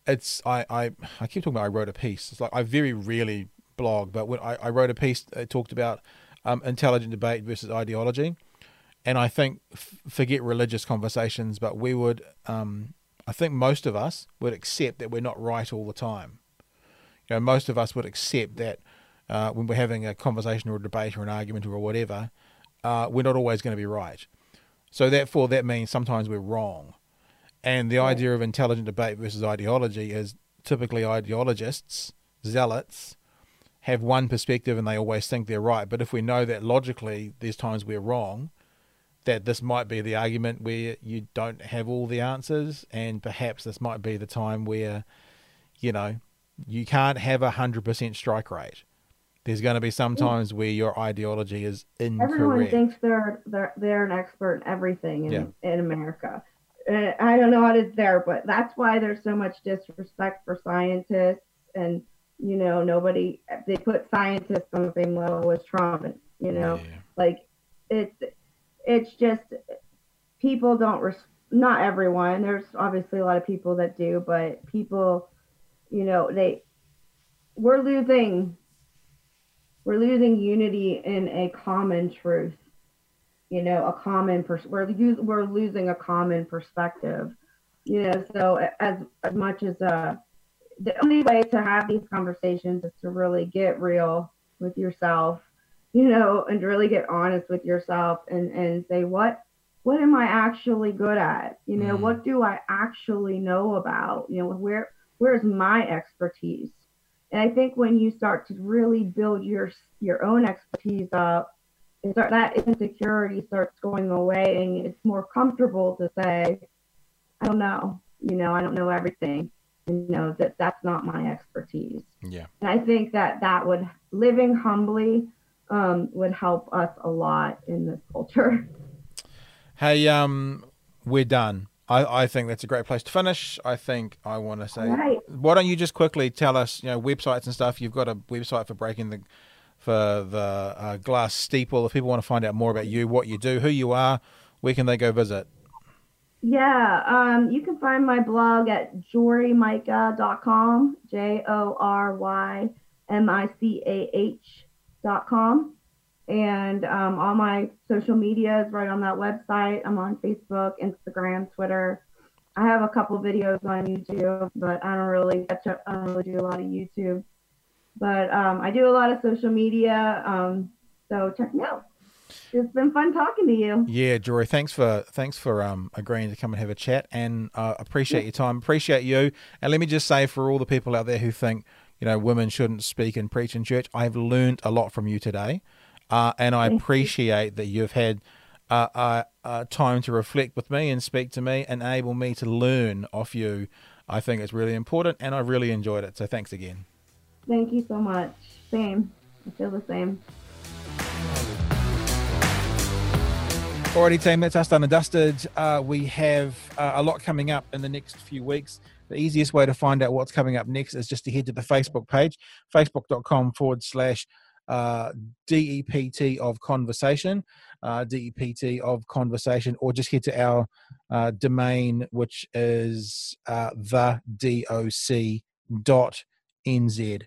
it's I, I I keep talking about I wrote a piece. It's like I very rarely blog, but when I, I wrote a piece that talked about um, intelligent debate versus ideology, and I think f- forget religious conversations, but we would um, I think most of us would accept that we're not right all the time. You know, most of us would accept that uh, when we're having a conversation or a debate or an argument or whatever, uh, we're not always going to be right. So therefore, that means sometimes we're wrong. And the idea of intelligent debate versus ideology is typically ideologists, zealots, have one perspective and they always think they're right. But if we know that logically there's times we're wrong, that this might be the argument where you don't have all the answers, and perhaps this might be the time where, you know, you can't have a hundred percent strike rate. There's going to be some times where your ideology is incorrect. Everyone thinks they're they're they're an expert in everything in, yeah. in America. Uh, I don't know how it's there, but that's why there's so much disrespect for scientists, and you know, nobody they put scientists on the same level as Trump, and you know, yeah. like it's it's just people don't res- not everyone. There's obviously a lot of people that do, but people, you know, they we're losing we're losing unity in a common truth you know a common pers- we're we're losing a common perspective you know so as as much as uh the only way to have these conversations is to really get real with yourself you know and really get honest with yourself and and say what what am i actually good at? You know mm. what do i actually know about? You know where where's my expertise and i think when you start to really build your your own expertise up start, that insecurity starts going away and it's more comfortable to say, I don't know, you know, I don't know everything, you know, that that's not my expertise. Yeah. And I think that that would, living humbly um, would help us a lot in this culture. Hey, um, we're done. I, I think that's a great place to finish. I think I want to say, right. why don't you just quickly tell us, you know, websites and stuff. You've got a website for breaking the for the uh, Glass Steeple. If people want to find out more about you, what you do, who you are, where can they go visit? Yeah, um, you can find my blog at jorymicah.com, J O R Y M I C A H.com. And um, all my social media is right on that website. I'm on Facebook, Instagram, Twitter. I have a couple videos on YouTube, but I don't really I don't really do a lot of YouTube. But um, I do a lot of social media, um, so check me out. It's been fun talking to you. Yeah, Jory, thanks for thanks for um, agreeing to come and have a chat, and uh, appreciate yeah. your time. Appreciate you. And let me just say, for all the people out there who think you know women shouldn't speak and preach in church, I've learned a lot from you today, uh, and I appreciate that you've had. Uh, uh, uh, time to reflect with me and speak to me, enable me to learn off you. I think it's really important, and I really enjoyed it. So thanks again. Thank you so much. Same. I feel the same. Alrighty, team, that's us done and dusted. Uh, we have uh, a lot coming up in the next few weeks. The easiest way to find out what's coming up next is just to head to the Facebook page, facebook.com forward slash uh, DEPT of conversation, uh, DEPT of conversation, or just head to our uh, domain, which is uh, the DOC dot NZ.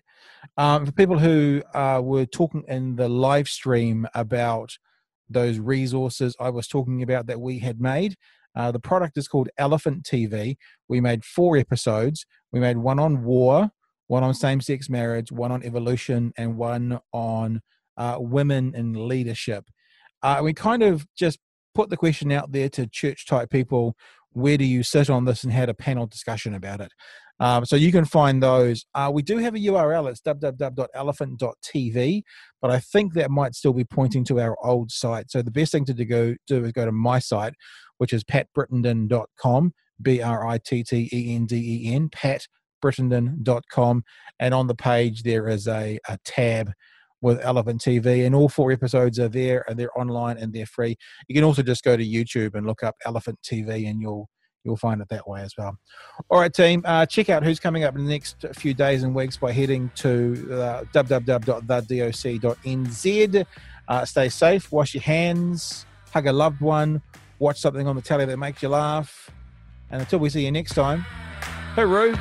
Um, for people who uh, were talking in the live stream about those resources I was talking about that we had made, uh, the product is called Elephant TV. We made four episodes. We made one on war, one on same sex marriage, one on evolution, and one on uh, women in leadership. Uh, we kind of just put the question out there to church type people where do you sit on this and had a panel discussion about it. Um, so you can find those. Uh, we do have a URL. It's www.elephant.tv, but I think that might still be pointing to our old site. So the best thing to do, do is go to my site, which is patbrittenden.com, B R I T T E N D E N, patbrittenden.com. And on the page, there is a, a tab with Elephant TV, and all four episodes are there, and they're online and they're free. You can also just go to YouTube and look up Elephant TV, and you'll you'll find it that way as well. All right, team, uh, check out who's coming up in the next few days and weeks by heading to uh, www.thedoc.nz. Uh, stay safe, wash your hands, hug a loved one, watch something on the telly that makes you laugh, and until we see you next time, hooroo.